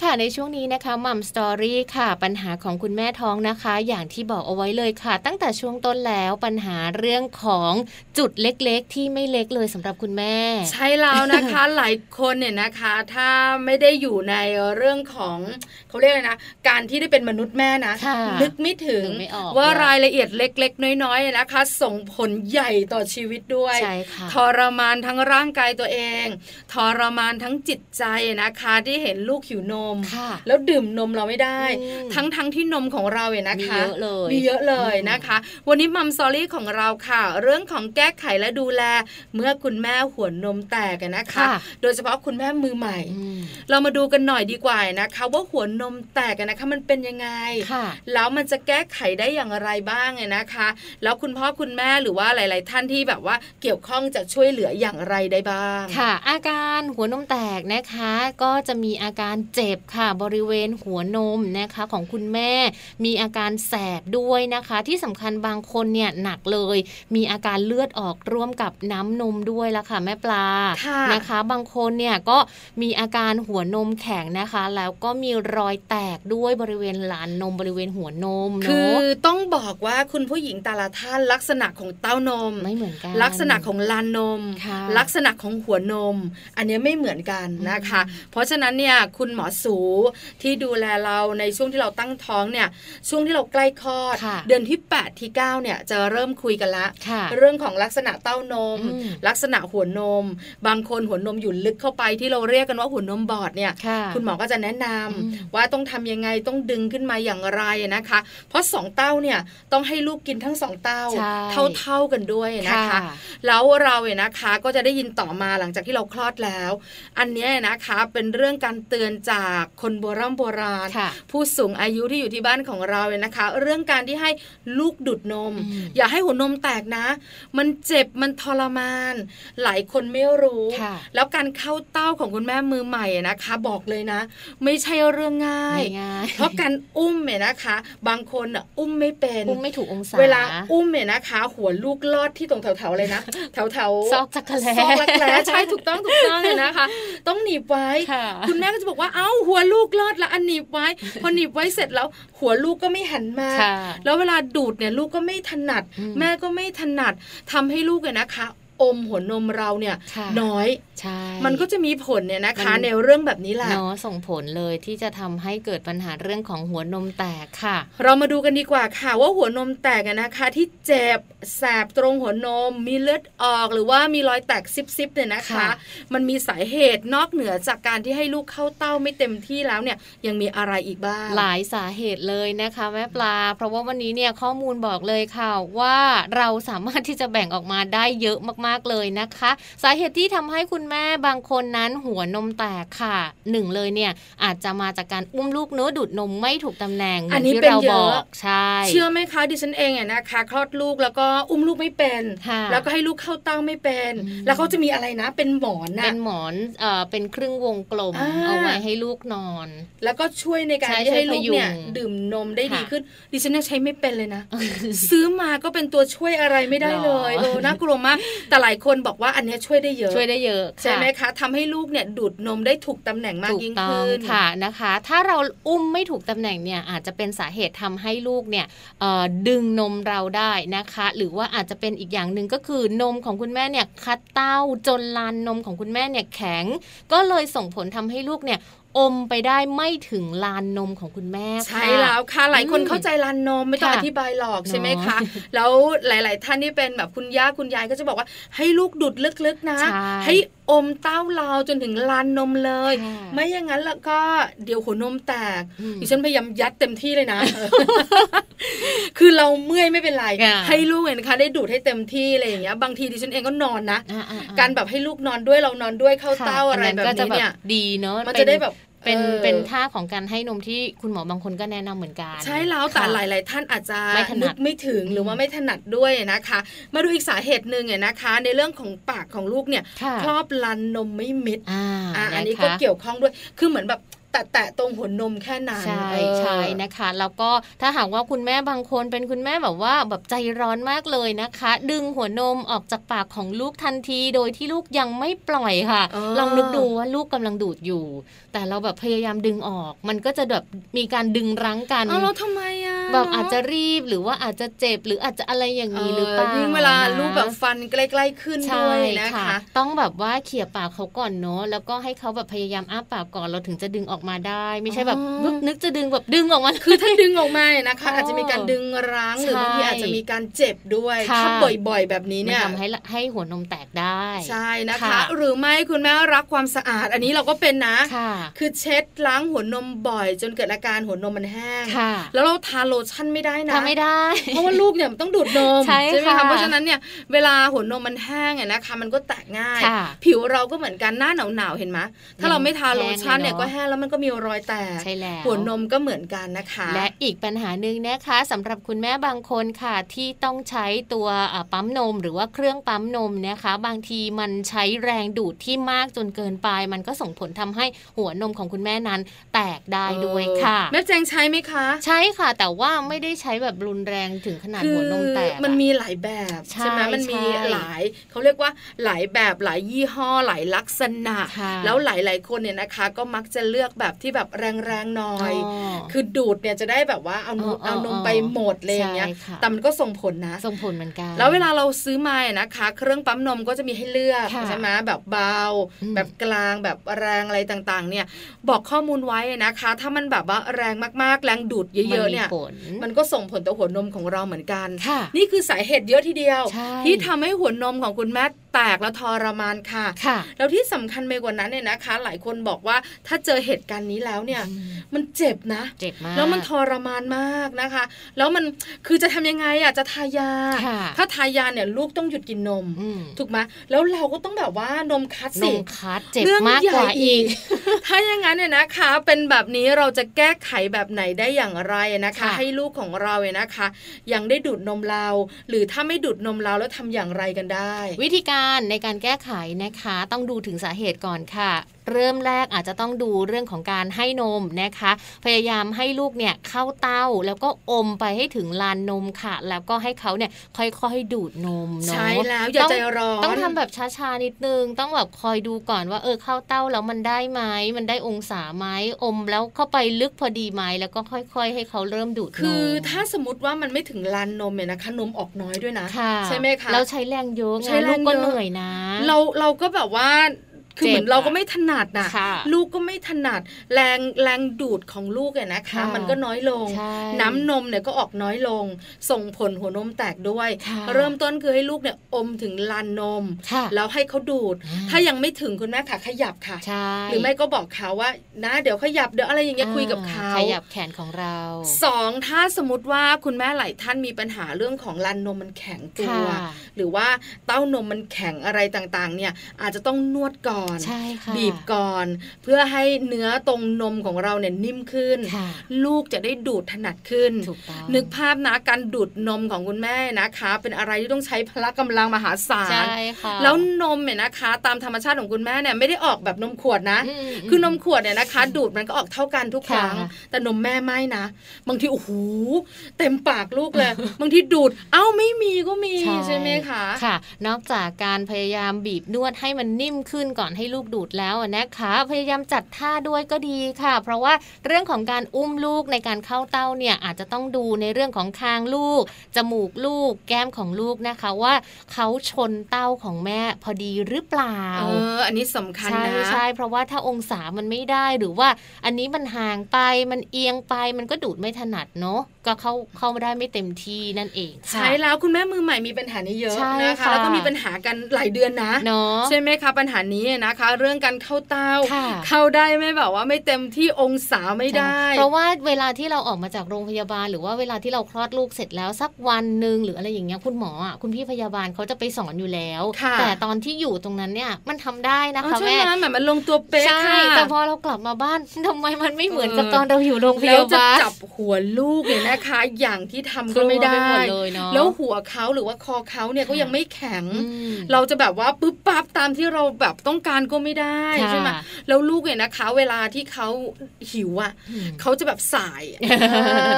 ค่ะในช่วงนี้นะคะมัมสตอรี่ค่ะ ปัญหาของคุณแม่ท้องนะคะ อย่างที่บอกเอาไว้เลยค่ะ ตั้งแต่ช่วงต้นแล้วปัญหาเรื่องของจุดเล็กๆ ที่ไม่เล็กเลยสำหรับคุณแม่ ใช่แล้วนะคะหลายคนเนี่ยนะคะ ถ้าไม่ได้อยู่ในเรื่องของเขาเรียกอะไรนะ การที่ได้เป็นมนุษย์แม่นะค่ะนึกไม่ถึงนึกไม่ออกว่าเลยรายละเอียดเล็ก ๆ น้อยๆนะคะ ส่งผลใหญ่ต่อชีวิตด้วยใช่ค่ะทรมานทั้งร่างกายตัวเอง ทรมานทั้งจิตใจนะคะที่เห็นลูกหิวนมค่ะแล้วดื่มนมเราไม่ได้อืมทั้งทั้งที่นมของเราเนี่ยนะคะมีเยอะเลยมีเยอะเลยอืมนะคะ วันนี้มัมซอรี่ของเราค่ะ เรื่องของแก้ไขและดูแล เมื่อคุณแม่หัวนมแตกอะนะคะค่ะโดยเฉพาะคุณแม่มือใหม่อืมเรามาดูกันหน่อยดีกว่านะคะ ว่าหัวนมแตกอะนะคะ มันเป็นยังไงค่ะแล้วมันจะแก้ไขได้อย่างไรบ้างเนี่ยนะคะ แล้วคุณพ่อคุณแม่หรือว่าหลาย ๆ ท่านที่แบบว่าเกี่ยวข้องจะช่วยเหลืออย่างไรได้บ้าง ค่ะ อาการหัวนมแตกนะคะ ก็จะมีอาการเจ็บค่ะบริเวณหัวนมนะคะของคุณแม่มีอาการแสบด้วยนะคะ ที่สำคัญบางคนเนี่ยหนักเลย มีอาการเลือดออกร่วมกับน้ำนมด้วยละค่ะแม่ปลาค่ะนะคะ บางคนเนี่ยก็มีอาการหัวนมแข็งนะคะ แล้วก็มีรอยแตกด้วยบริเวณหลานนมบริเวณหัวนมคืเนาะอต้องบอกว่าคุณผู้หญิงแต่ละท่านลักษณะของเต้านมไม่เหมือนกันลักษณะของลานนมค่ะลักษณะของหัวนม อันเนี้ยไม่เหมือนกันนะคะ เพราะฉะนั้นเนี่ยคุณหมอสูที่ดูแลเราในช่วงที่เราตั้งท้องเนี่ยช่วงที่เราใกล้คลอดค่ะเดือนที่8ที่9เนี่ยจะเริ่มคุยกันละค่ะเรื่องของลักษณะเต้านมอืมลักษณะหัวนม บางคนหัวนมอยู่ลึกเข้าไปที่เราเรียกกันว่าหัวนมบอดเนี่ยค่ะคุณหมอก็จะแนะนำอืมว่าต้องทำยังไงต้องดึงขึ้นมาอย่างไรนะคะ เพราะสองเต้าเนี่ยต้องให้ลูกกินทั้งสองเต้าใช่เท่าๆกันด้วยนะคะ แล้วเราเนี่ยนะคะก็จะได้ยินต่อมาหลังจากที่เราคลอดแล้ว อันเนี้ยนะคะเป็นเรื่องการเตือนจากคนโบราณโบราณค่ะผู้สูงอายุที่อยู่ที่บ้านของเราเนี่ยนะคะ เรื่องการที่ให้ลูกดูดนมอืมอย่าให้หัวนมแตกนะ มันเจ็บมันทรมาน หลายคนไม่รู้ค่ะแล้วการเข้าเต้าของคุณแม่มือใหม่อะนะคะ บอกเลยนะ ไม่ใช่เรื่องง่ายง่ายๆเพราะการอุ้มเนี่ยนะคะ บางคนอะอุ้มไม่เป็นอุ้มไม่ถูกองศาเวลาอุ้มเนี่ยนะคะ หัวลูกลอดที่ตรงแถวๆเลยนะ แถวๆซอกจักรแลซอกรักแร้ใช่ถูกต้องถูกต้องเลยนะคะ ต้องหนีบไว้ค่ะคุณแม่ก็จะบอกว่าเอ้าหัวลูกลอดแล้วอันหนีบไว้ พอหนีบไว้เสร็จแล้ว หัวลูกก็ไม่หันมาค่ะแล้วเวลาดูดเนี่ยลูกก็ไม่ถนัดอืมแม่ก็ไม่ถนัดทำให้ลูกเนี่ยนะคะ อมหัวนมเราเนี่ยค่ะน้อยใช่มันก็จะมีผลเนี่ยนะคะมันในเรื่องแบบนี้แหละเนาะส่งผลเลยที่จะทำให้เกิดปัญหาเรื่องของหัวนมแตกค่ะ เรามาดูกันดีกว่าค่ะว่าหัวนมแตกอะนะคะ ที่เจ็บแสบตรงหัวนม มีเลือดออกหรือว่ามีรอยแตกซิบๆเนี่ยนะคะค่ะมันมีสาเหตุนอกเหนือจากการที่ให้ลูกเข้าเต้าไม่เต็มที่แล้วเนี่ยยังมีอะไรอีกบ้าง หลายสาเหตุเลยนะคะแม่ปลา เพราะว่าวันนี้เนี่ยข้อมูลบอกเลยค่ะว่าเราสามารถที่จะแบ่งออกมาได้เยอะมากๆเลยนะคะ สาเหตุที่ทำให้คุณแม่บางคนนั้นหัวนมแตกค่ะหนึ่งเลยเนี่ยอาจจะมาจากการอุ้มลูกเนื้อะดูดนมไม่ถูกตำแหน่งเหมือัอนนนี้ที่เป็นเราเยบอะอกใช่เชื่อไหมคะดิฉันเองอะนะคะคลอดลูกแล้วก็อุ้มลูกไม่เป็นค่ะแล้วก็ให้ลูกเข้าเต้าไม่เป็นอืมแล้วเขาจะมีอะไรนะ เป็นหมอนนะเป็นหมอนเอ่อเป็นครึ่งวงกลมอ่าเอาไว้ให้ลูกนอน แล้วก็ช่วยในการใช่ที่ให้ลูกเนี่ยช่วยพยุงดื่มนมได้ดีค่ะขึ้น ดิฉันยังใช้ไม่เป็นเลยนะ ซื้อมาก็เป็นตัวช่วยอะไรไม่ได้เลยหรอเออน่ากลัวมากแต่หลายคนบอกว่าอันเนี้ยช่วยได้เยอะช่วยได้เยอะค่ะใช่ไหมคะทำให้ลูกเนี่ยดูดนมได้ถูกตำแหน่งมากถูกยิ่งต้องขึ้นค่ะนะคะ ถ้าเราอุ้มไม่ถูกตำแหน่งเนี่ยอาจจะเป็นสาเหตุทำให้ลูกเนี่ยเอ่อดึงนมเราได้นะคะ หรือว่าอาจจะเป็นอีกอย่างหนึ่งก็คือนมของคุณแม่เนี่ยคัดเต้าจนลานนมของคุณแม่เนี่ยแข็ง ก็เลยส่งผลทำให้ลูกเนี่ย อมไปได้ไม่ถึงลานนมของคุณแม่ค่ะใช่แล้วค่ะหลายคนอืมเข้าใจลานนมไม่ต้องค่ะอธิบายหรอกใช่ไหมเนอะคะ แล้วหลาย ๆ ท่านที่เป็นแบบคุณย่าคุณยายก็จะบอกว่าให้ลูกดูดลึก ๆ นะใช่ให้อมเต้าเราจนถึงลานนมเลยค่ะไม่อย่างนั้นแล้วก็เดี๋ยวหัวนมแตกอืมดิฉันพยายามยัดเต็มที่เลยนะ คือเราเมื่อยไม่เป็นไรค่ะให้ลูกเนี่ยนะคะ ได้ดูดให้เต็มที่อะไรอย่างเงี้ย บางทีดิฉันเองก็นอนนะอ่าๆๆการแบบให้ลูกนอนด้วยเรานอนด้วยเข้าค่ะเต้าอะไรนนั้นแบบก็จะนี้เนี่ยดีเนอะมันเป็จะได้แบบ เป็นออเป็นท่าของการให้นมที่คุณหมอบางคนก็แนะนำเหมือนกัน ใช่แล้วแต่ค่ะหลาย ๆ ท่านอาจจะไม่ถนัดนึกไม่ถึงหรือว่าไม่ถนัดด้วยนะคะ มาดูอีกสาเหตุหนึ่งเนี่ยนะคะ ในเรื่องของปากของลูกเนี่ยค่ะครอบลันนมไม่มิดอ่าอะอันะนี้ก็คะเกี่ยวข้องด้วยคือเหมือนแบบ แตะแตะตรงหัวนมแค่นั้นใช่เออใช่นะคะ แล้วก็ถ้าหากว่าคุณแม่บางคนเป็นคุณแม่แบบว่าแบบใจร้อนมากเลยนะคะ ดึงหัวนมออกจากปากของลูกทันทีโดยที่ลูกยังไม่ปล่อยค่ะอ๋อลองนึกดูว่าลูกกำลังดูดอยู่ แต่เราแบบพยายามดึงออก มันก็จะแบบมีการดึงรั้งกันเอาแล้วทำไมอะแบบอาจจะรีบหรือว่าอาจจะเจ็บหรืออาจจะอะไรอย่างนี้หรือเปล่ายิ่งเวลานะลูกแบบฟันใกล้ๆขึ้นใช่ด้วยนะค่ะคะ ต้องแบบว่าเขี่ยปากเขาก่อนเนอะแล้วก็ให้เขาแบบพยายามอ้าปากก่อนเราถึงจะดึงออกมาได้ ไม่ใช่แบบอ๋อนึกนึกจะดึงแบบดึงออกมาคือถ้าดึงออกมาเนี่ยนะคะอ๋อออาจจะมีการดึงรั้งหรือบางทีใช่อาจจะมีการเจ็บด้วยค่ะถ้าบ่อยๆ แบบนี้มันเนี่ยทำให้ละให้หัวนมแตกได้ ใช่นะคะค่ะหรือไม่คุณแม่รักความสะอาด อันนี้เราก็เป็นนะค่ะคือเช็ดล้างหัวนมบ่อย จนเกิดอาการหัวนมมันแห้งค่ะแล้วเราทาโลชั่นไม่ได้นะทำไม่ได้ เพราะว่าลูกเนี่ยมันต้องดูดนมใช่ไหมค่ะคะเพราะฉะนั้นเนี่ยเวลาหัวนมมันแห้งเนี่ยนะคะ มันก็แตกง่ายค่ะผิวเราก็เหมือนกันหน้าหนาวหนาวๆเห็นไหมถ้าเราไม่ทาโลชั่นเนี่ยแห้งเลยเนอะก็แห้งแล้วมันก็มีรอยแตกใช่แล้วหัวนมก็เหมือนกันนะคะ และอีกปัญหาหนึ่งนะคะสำหรับคุณแม่บางคนค่ะที่ต้องใช้ตัวอ่าปั๊มนม หรือว่าเครื่องปั๊มนมนะคะ บางทีมันใช้แรงดูดที่มากจนเกินไป มันก็ส่งผลทำให้หัวนมของคุณแม่นั้น แตกได้ด้วยค่ะ แม่แจงใช้ไหมคะ ใช่ค่ะ แต่ว่าไม่ได้ใช้แบบรุนแรงถึงขนาดคือหัวนมแตกอะมันมีหลายแบบใช่ไหมมันมีใช่หลายเขาเรียกว่าหลายแบบหลายยี่ห้อหลายลักษณะค่ะแล้วหลายๆคนเนี่ยนะคะ ก็มักจะเลือกแบบที่แบบแรงๆหน่อยอ๋อคือดูดเนี่ยจะได้แบบว่าเอานมอ๋ออ๋อเอานมไปหมดเลยอย่างเงี้ยใช่ค่ะแต่มันก็ส่งผลนะ ส่งผลเหมือนกัน แล้วเวลาเราซื้อมาเนี่ยนะคะ เครื่องปั๊มนมก็จะมีให้เลือกค่ะใช่ไหมแบบเบาอืมแบบกลางแบบแรงอะไรต่างๆ เนี่ยบอกข้อมูลไว้นะคะ ถ้ามันแบบว่าแรงมากๆ แรงดูดเยอะๆเนี่ยมัมีผลมันก็ส่งผลต่อหัวนมของเราเหมือนกันค่ะนี่คือสาเหตุเยอะทีเดียวใช่ที่ทำให้หัวนมของคุณแม่แตกแล้วทรมานค่ะค่ะแล้วที่สำคัญไปกว่านั้นเนี่ยนะคะ หลายคนบอกว่าถ้าเจอเหตุการณ์นี้แล้วเนี่ยอืมมันเจ็บนะเจ็บมากแล้วมันทรมานมากนะคะ แล้วมันคือจะทำยังไงอะจะทายาค่ะถ้าทายาเนี่ยลูกต้องหยุดกินนมอืมถูกไหมแล้วเราก็ต้องแบบว่านมคัดนสิมคัดเจ็บเรื่องมากใหญ่กว่าอีก ถ้าอย่างนั้นเนี่ยนะคะ เป็นแบบนี้เราจะแก้ไขแบบไหนได้อย่างไรนะคะค่ะให้ลูกของเราเนี่ยนะคะ ยังได้ดูดนมเรา หรือถ้าไม่ดูดนมเราแล้วทำอย่างไรกันได้ วิธีการในการแก้ไขนะคะ ต้องดูถึงสาเหตุก่อนค่ะ เริ่มแรกอาจจะต้องดูเรื่องของการให้นมนะคะ พยายามให้ลูกเนี่ยเข้าเต้าแล้วก็อมไปให้ถึงลานนมค่ะ แล้วก็ให้เขาเนี่ยค่อยๆดูดนมเนาะใช่แล้วอย่าต้องใจร้อนต้องทำแบบช้าๆนิดนึง ต้องแบบคอยดูก่อนว่าเออเข้าเต้าแล้วมันได้ไหมมันได้องศาไหมอมแล้วเข้าไปลึกพอดีไหมแล้วก็ค่อยๆ ให้เขาเริ่มดูดนมคือ ถ้าสมมติว่ามันไม่ถึงลานนมเนี่ยนะคะนมออกน้อยด้วยนะค่ะใช่ไหมคะแล้วใช้แรงเยอะไงใช้แรงลูกก็เยอะเหนื่อยนะ เราเราก็แบบว่า คือเหมือนเจ็บอะเราก็ไม่ถนัดนะค่ะลูกก็ไม่ถนัดแรงแรงดูดของลูกเนี่ยนะคะค่ะมันก็น้อยลงใช่น้ำนมเนี่ยก็ออกน้อยลง ส่งผลหัวนมแตกด้วยค่ะเริ่มต้นคือให้ลูกเนี่ยอมถึงลานนมค่ะแล้วให้เขาดูดอ่าถ้ายังไม่ถึงคุณแม่ค่ะขยับค่ะใช่หรือไม่ก็บอกเขาว่านะเดี๋ยวขยับเดี๋ยวอะไรอย่างเงี้ยคุยกับเขาขยับแขนของเราสองถ้าสมมติว่าคุณแม่หลายท่านมีปัญหาเรื่องของลานนมมันแข็งตัวค่ะหรือว่าเต้านมมันแข็งอะไรต่างๆ เนี่ยอาจจะต้องนวดก่อนใช่ค่ะบีบก่อน เพื่อให้เนื้อตรงนมของเราเนี่ยนิ่มขึ้นค่ะลูกจะได้ดูดถนัดขึ้นถูกต้องนึกภาพนะการดูดนมของคุณแม่นะคะ เป็นอะไรที่ต้องใช้พละกำลังมหาศาลใช่ค่ะแล้วนมเนี่ยนะคะ ตามธรรมชาติของคุณแม่เนี่ยไม่ได้ออกแบบนมขวดนะอืมคือนมขวดเนี่ยนะคะ ดูดมันก็ออกเท่ากันทุกครั้งค่ะแต่นมแม่ไม่นะ บางทีโอ้โหเต็มปากลูกเลย บางทีดูด เอ้าไม่มีก็มีใช่ไหมคะค่ะ นอกจากการพยายามบีบนวดให้มันนิ่มขึ้นก่อนให้ลูกดูดแล้วอะนะคะ พยายามจัดท่าด้วยก็ดีค่ะ เพราะว่าเรื่องของการอุ้มลูกในการเข้าเต้าเนี่ยอาจจะต้องดูในเรื่องของคางลูก จมูกลูก แก้มของลูกนะคะว่าเขาชนเต้าของแม่พอดีหรือเปล่า เออ อันนี้สำคัญใช่นะใช่เพราะว่าถ้าองศามันไม่ได้หรือว่าอันนี้มันห่างไปมันเอียงไปมันก็ดูดไม่ถนัดเนาะ ก็เข้าเข้าไม่ได้ไม่เต็มที่นั่นเองค่ะใช่แล้วคุณแม่มือใหม่มีปัญหานี้เยอะใช่นะคะค่ะแล้วก็มีปัญหากันหลายเดือนนะเนาะใช่ไหมคะปัญหานี้นะคะ เรื่องการเข้าเต้าค่ะเข้าได้ไม่แบบว่าไม่เต็มที่องศาไม่ได้ใช่เพราะว่าเวลาที่เราออกมาจากโรงพยาบาล หรือว่าเวลาที่เราคลอดลูกเสร็จแล้วสักวันหนึ่งหรืออะไรอย่างเงี้ยคุณหมออะคุณพี่พยาบาลเขาจะไปสอนอยู่แล้วค่ะแต่ตอนที่อยู่ตรงนั้นเนี่ยมันทำได้นะอ๋อคะใช่แม่ไหมแบบมันลงตัวเป๊ะใช่ค่ะแต่พอเรากลับมาบ้านทำไมมันไม่เหมือนกับเออตอนเราอยู่โรงพแล้วยาจะบาลจับหัวลูกเนี่ยนะนะคะ อย่างที่ทำก็ไม่กลัวได้ไปหมดเลยเนอะแล้วหัวเขาหรือว่าคอเขาเนี่ยก็ยังไม่แข็งอืมเราจะแบบว่าปุ๊บปั๊บตามที่เราแบบต้องการก็ไม่ได้ค่ะใช่ไหมแล้วลูกเนี่ยนะคะ เวลาที่เขาหิวอะอืมเขาจะแบบสายเอ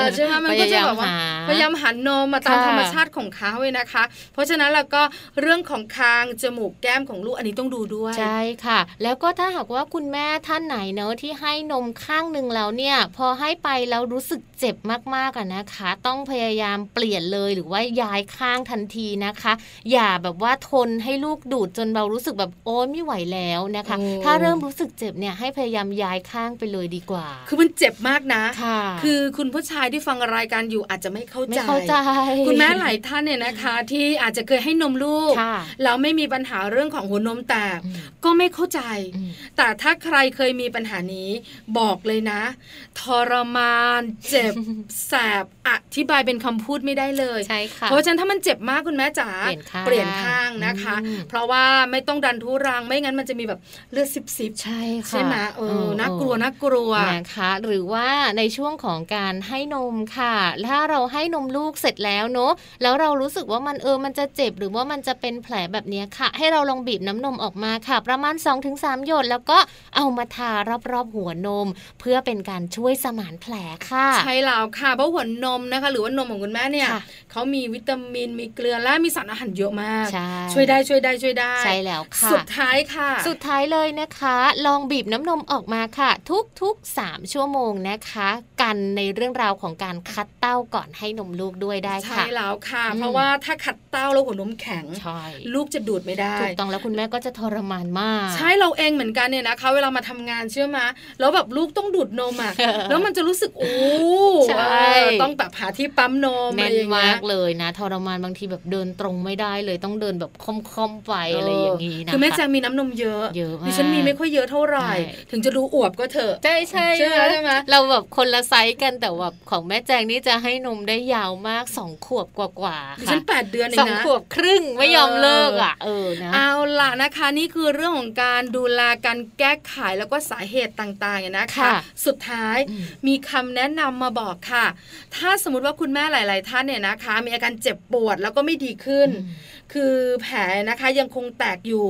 อใช่ไหมมันก็จะแบบว่าพยายามหาพยายามหันนมมาตามค่ะธรรมชาติของเขาเลยนะคะ เพราะฉะนั้นแล้วก็เรื่องของคางจมูกแก้มของลูกอันนี้ต้องดูด้วยใช่ค่ะ แล้วก็ถ้าหากว่าคุณแม่ท่านไหนเนอะที่ให้นมข้างหนึ่งแล้วเนี่ย พอให้ไปแล้วรู้สึกเจ็บมากๆอะนะคะ ต้องพยายามเปลี่ยนเลยหรือว่าย้ายข้างทันทีนะคะ อย่าแบบว่าทนให้ลูกดูดจนเรารู้สึกแบบโอ้ไม่ไหวแล้วนะคะโอ้ถ้าเริ่มรู้สึกเจ็บเนี่ยให้พยายามย้ายข้างไปเลยดีกว่า คือมันเจ็บมากนะค่ะคือคุณผู้ชายที่ฟังรายการอยู่อาจจะไม่เข้าไม่ใจเข้าใจ คุณแม่หลายท่านเนี่ยนะคะ ที่อาจจะเคยให้นมลูกค่ะแล้วไม่มีปัญหาเรื่องของหัวนมแตกอืมก็ไม่เข้าใจอืมแต่ถ้าใครเคยมีปัญหานี้บอกเลยนะ ทรมาน เจ็บแสบอธิบายเป็นคำพูดไม่ได้เลยใช่ค่ะเพราะฉะนั้นถ้ามันเจ็บมากคุณแม่จ๋าเปลี่ยนข้างยนข้างนะคะอืมเพราะว่าไม่ต้องดันทุรังไม่งั้นมันจะมีแบบเลือดซิบๆใช่ค่ะใช่ไหมเออน่ากลัวน่ากลัวนะคะหรือว่าในช่วงของการให้นมค่ะ ถ้าเราให้นมลูกเสร็จแล้วเนอะแล้วเรารู้สึกว่ามันเออมันจะเจ็บหรือว่ามันจะเป็นแผลแบบเนี้ยค่ะ ให้เราลองบีบน้ำนมออกมาค่ะ ประมาณ 2-3 หยดแล้วก็เอามาทารอบๆหัวนม เพื่อเป็นการช่วยสมานแผลค่ะ ใช่แล้วค่ะเพราะหัวนมนะคะ หรือว่านมของคุณแม่เนี่ยค่ะเขามีวิตามินมีเกลือและมีสารอาหารเยอะมากใช่ช่วยได้ช่วยได้ช่วยได้ใช่แล้วค่ะสุดท้ายค่ะ สุดท้ายเลยนะคะ ลองบีบน้ำนมออกมาค่ะ ทุกๆ3ชั่วโมงนะคะ กันในเรื่องราวของการคัดเต้าก่อนให้นมลูกด้วยได้ใช่ค่ะแล้วค่ะอืมเพราะว่าถ้าขัดเต้าแล้วหัวนมแข็งใช่ลูกจะดูดไม่ได้ถูกต้องแล้วคุณแม่ก็จะทรมานมาก ใช่เราเองเหมือนกันเนี่ยนะคะ เวลามาทำงานเชื่อมาแล้วแบบลูกต้องดูดนมอะแล้วมันจะรู้สึกโอ้ใช่เออต้องแบบหาที่ปั๊มนมแน่อะไรนอย่างเงี้มายกเลยนะทรมานบางทีแบบเดินตรงไม่ได้เลยต้องเดินแบบค่อมๆไปอะไรอย่างนี้นะคะคือแม่แจงมีน้ำนมเยอะเยอะมากดิฉันมีไม่ค่อยเยอะเท่าไหร่ใช่ถึงจะดูอวบก็เถอะใช่ใช่ใช่ไหมใช่ไหมเราแบบคนละไซส์กันแต่แบบของแม่แจงนี่จะให้นมได้ยาวมากสองขวบกว่าๆดิค่ะฉันแปดเดือนเอสองงนะขวบครึ่งไม่ยอมเลิกอะเออนะเอาล่ะนะคะนี่คือเรื่องของการดูแลการแก้ไขแล้วก็สาเหตุต่างๆนะคะค่ะสุดท้ายอืมมีคำแนะนำมาบอกค่ะถ้าสมมติว่าคุณแม่หลาย ๆ ท่านเนี่ยนะคะ มีอาการเจ็บปวดแล้วก็ไม่ดีขึ้น คือแผลนะคะยังคงแตกอยู่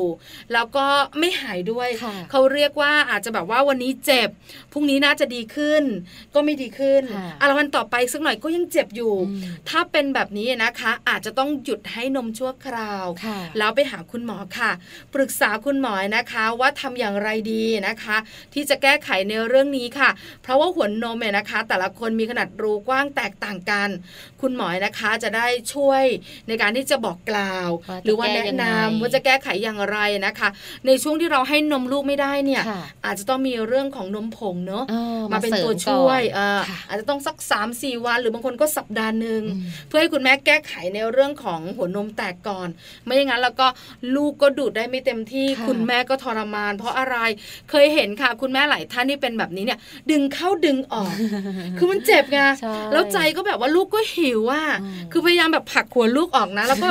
แล้วก็ไม่หายด้วยค่ะเขาเรียกว่าอาจจะแบบว่าวันนี้เจ็บพรุ่งนี้น่าจะดีขึ้น ก็ไม่ดีขึ้นค่ะอะวันต่อไปสักหน่อยก็ยังเจ็บอยู่อืมถ้าเป็นแบบนี้นะคะ อาจจะต้องหยุดให้นมชั่วคราวค่ะแล้วไปหาคุณหมอค่ะ ปรึกษาคุณหมอนะคะว่าทำอย่างไรดีนะคะ ที่จะแก้ไขในเรื่องนี้ค่ะ เพราะว่าหัวนมเนี่ยนะคะ แต่ละคนมีขนาดรูกว้างแตกต่างกัน คุณหมอนะคะจะได้ช่วยในการที่จะบอกกล่าวว่าจะหรือว่าแก้แนะยังไงนำว่าจะแก้ไขอย่างไรนะคะ ในช่วงที่เราให้นมลูกไม่ได้เนี่ยค่ะอาจจะต้องมีเรื่องของนมผงเนอะเออมาเป็นสริตัวช่วยก่อนเอ่อค่ะอาจจะต้องสัก3าสี่วัน หรือบางคนก็สัปดาห์หนึ่งอืมเพื่อให้คุณแม่แก้ไขในเรื่องของหัวนมแตกก่อน ไม่อย่างนั้นแล้วก็ลูกก็ดูดได้ไม่เต็มที่ค่ะคุณแม่ก็ทรมาน เพราะอะไรเคยเห็นค่ะ คุณแม่หลายท่านที่เป็นแบบนี้เนี่ยดึงเข้าดึงออก คือมันเจ็บไงใช่แล้วใจก็แบบว่าลูกก็หิวอะอืมคือพยายามแบบผลักหัวลูกออกนะ แล้วก็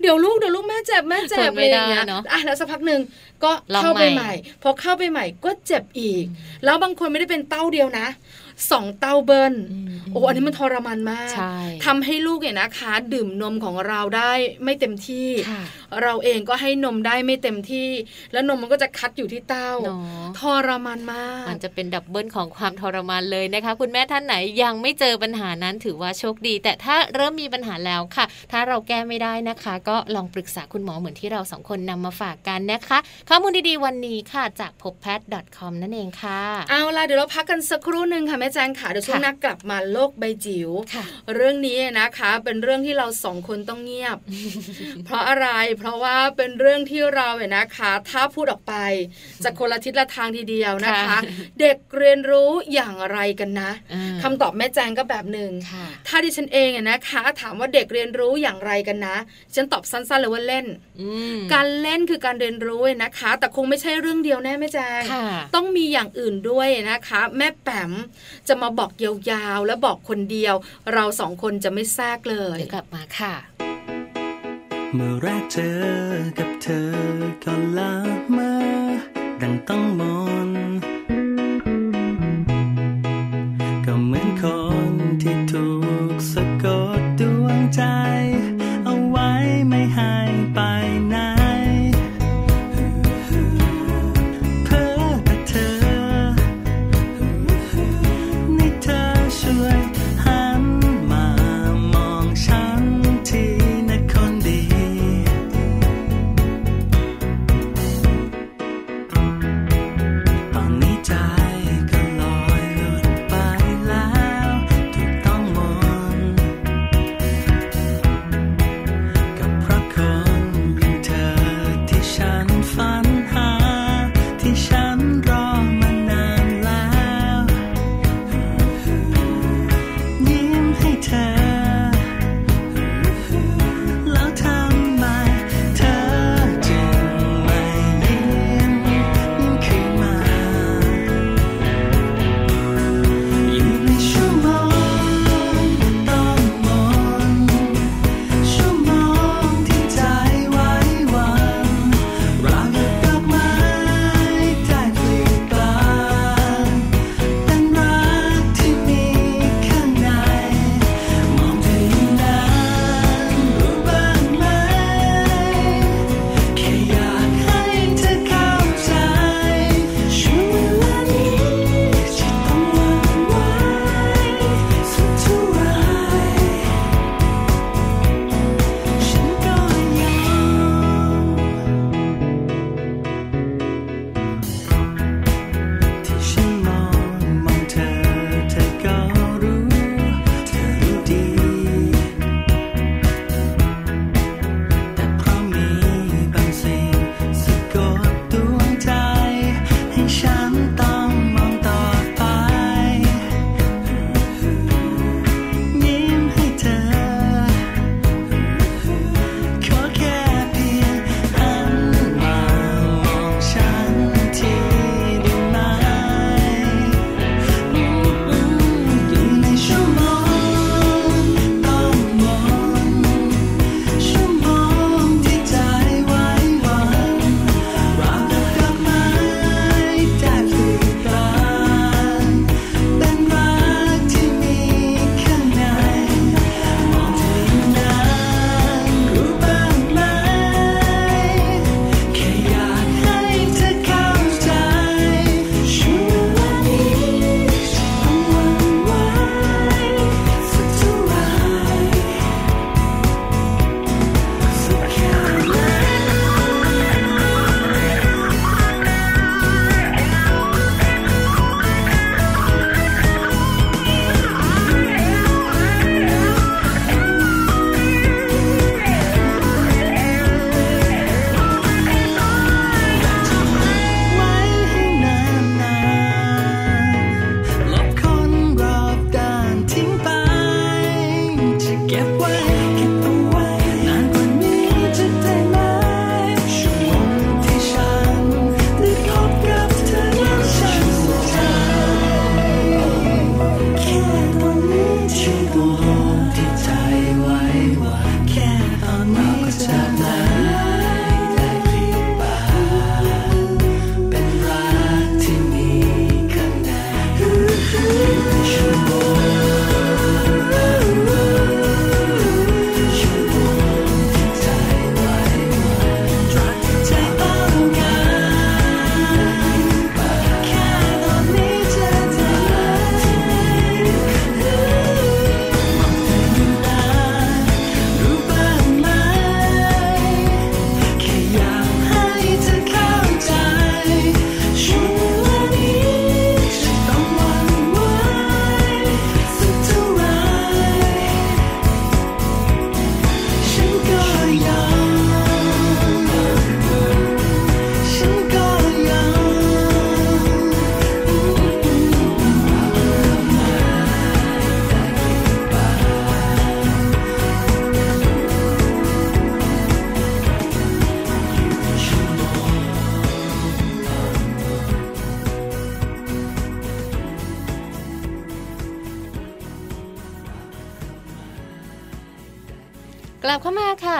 เดี๋ยวลูกเดี๋ยวลูกแม่เจ็บแม่เจ็บทนอะไรไม่อย่างเงี้ยได้เนอะอะแล้วสักพักหนึ่งก็ลองเข้าไปใหม่ใหม่พอเข้าไปใหม่ก็เจ็บอีก แล้วบางคนไม่ได้เป็นเต้าเดียวนะ สองเต้าเบิ้ลอืมโอ้อันนี้มันทรมานมากใช่ทำให้ลูกเนี่ยนะคะ ดื่มนมของเราได้ไม่เต็มที่ค่ะเราเองก็ให้นมได้ไม่เต็มที่ แล้วนมมันก็จะคัดอยู่ที่เต้าเนาะทรมานมากมันจะเป็น double ของความทรมานเลยนะคะ คุณแม่ท่านไหนยังไม่เจอปัญหานั้นถือว่าโชคดี แต่ถ้าเริ่มมีปัญหาแล้วค่ะ ถ้าเราแก้ไม่ได้นะคะ ก็ลองปรึกษาคุณหมอเหมือนที่เราสองคนนำมาฝากกันนะคะ ข้อมูลดีๆวันนี้ค่ะจากพบแพทย์ .com นั่นเองค่ะ เอาล่ะเดี๋ยวเราพักกันสักครู่หนึ่งค่ะแม่แจงค่ะเดี๋ยวช่วงค่ะหน้ากลับมาโลกใบจิ๋วค่ะเรื่องนี้นะคะ เป็นเรื่องที่เราสองคนต้องเงียบ เพราะอะไรเพราะว่าเป็นเรื่องที่เราเนี่ยนะคะ ถ้าพูดออกไปจะคนละทิศละทางทีเดียวนะคะค่ะเด็กเรียนรู้อย่างไรกันนะอ่าคำตอบแม่แจงก็แบบหนึ่งค่ะถ้าดิฉันเองอะนะคะ ถามว่าเด็กเรียนรู้อย่างไรกันนะฉันตอบสั้นๆเลยว่าเล่นอืมการเล่นคือการเรียนรู้นะคะ แต่คงไม่ใช่เรื่องเดียวแน่แม่แจงค่ะต้องมีอย่างอื่นด้วยนะคะ แม่แปมจะมาบอกยาวๆ และบอกคนเดียว เราสองคนจะไม่แทรกเลยเดี๋ยวกลับมาค่ะ เมื่อแรกเจอกับเธอก็ละเมาดังต้องมน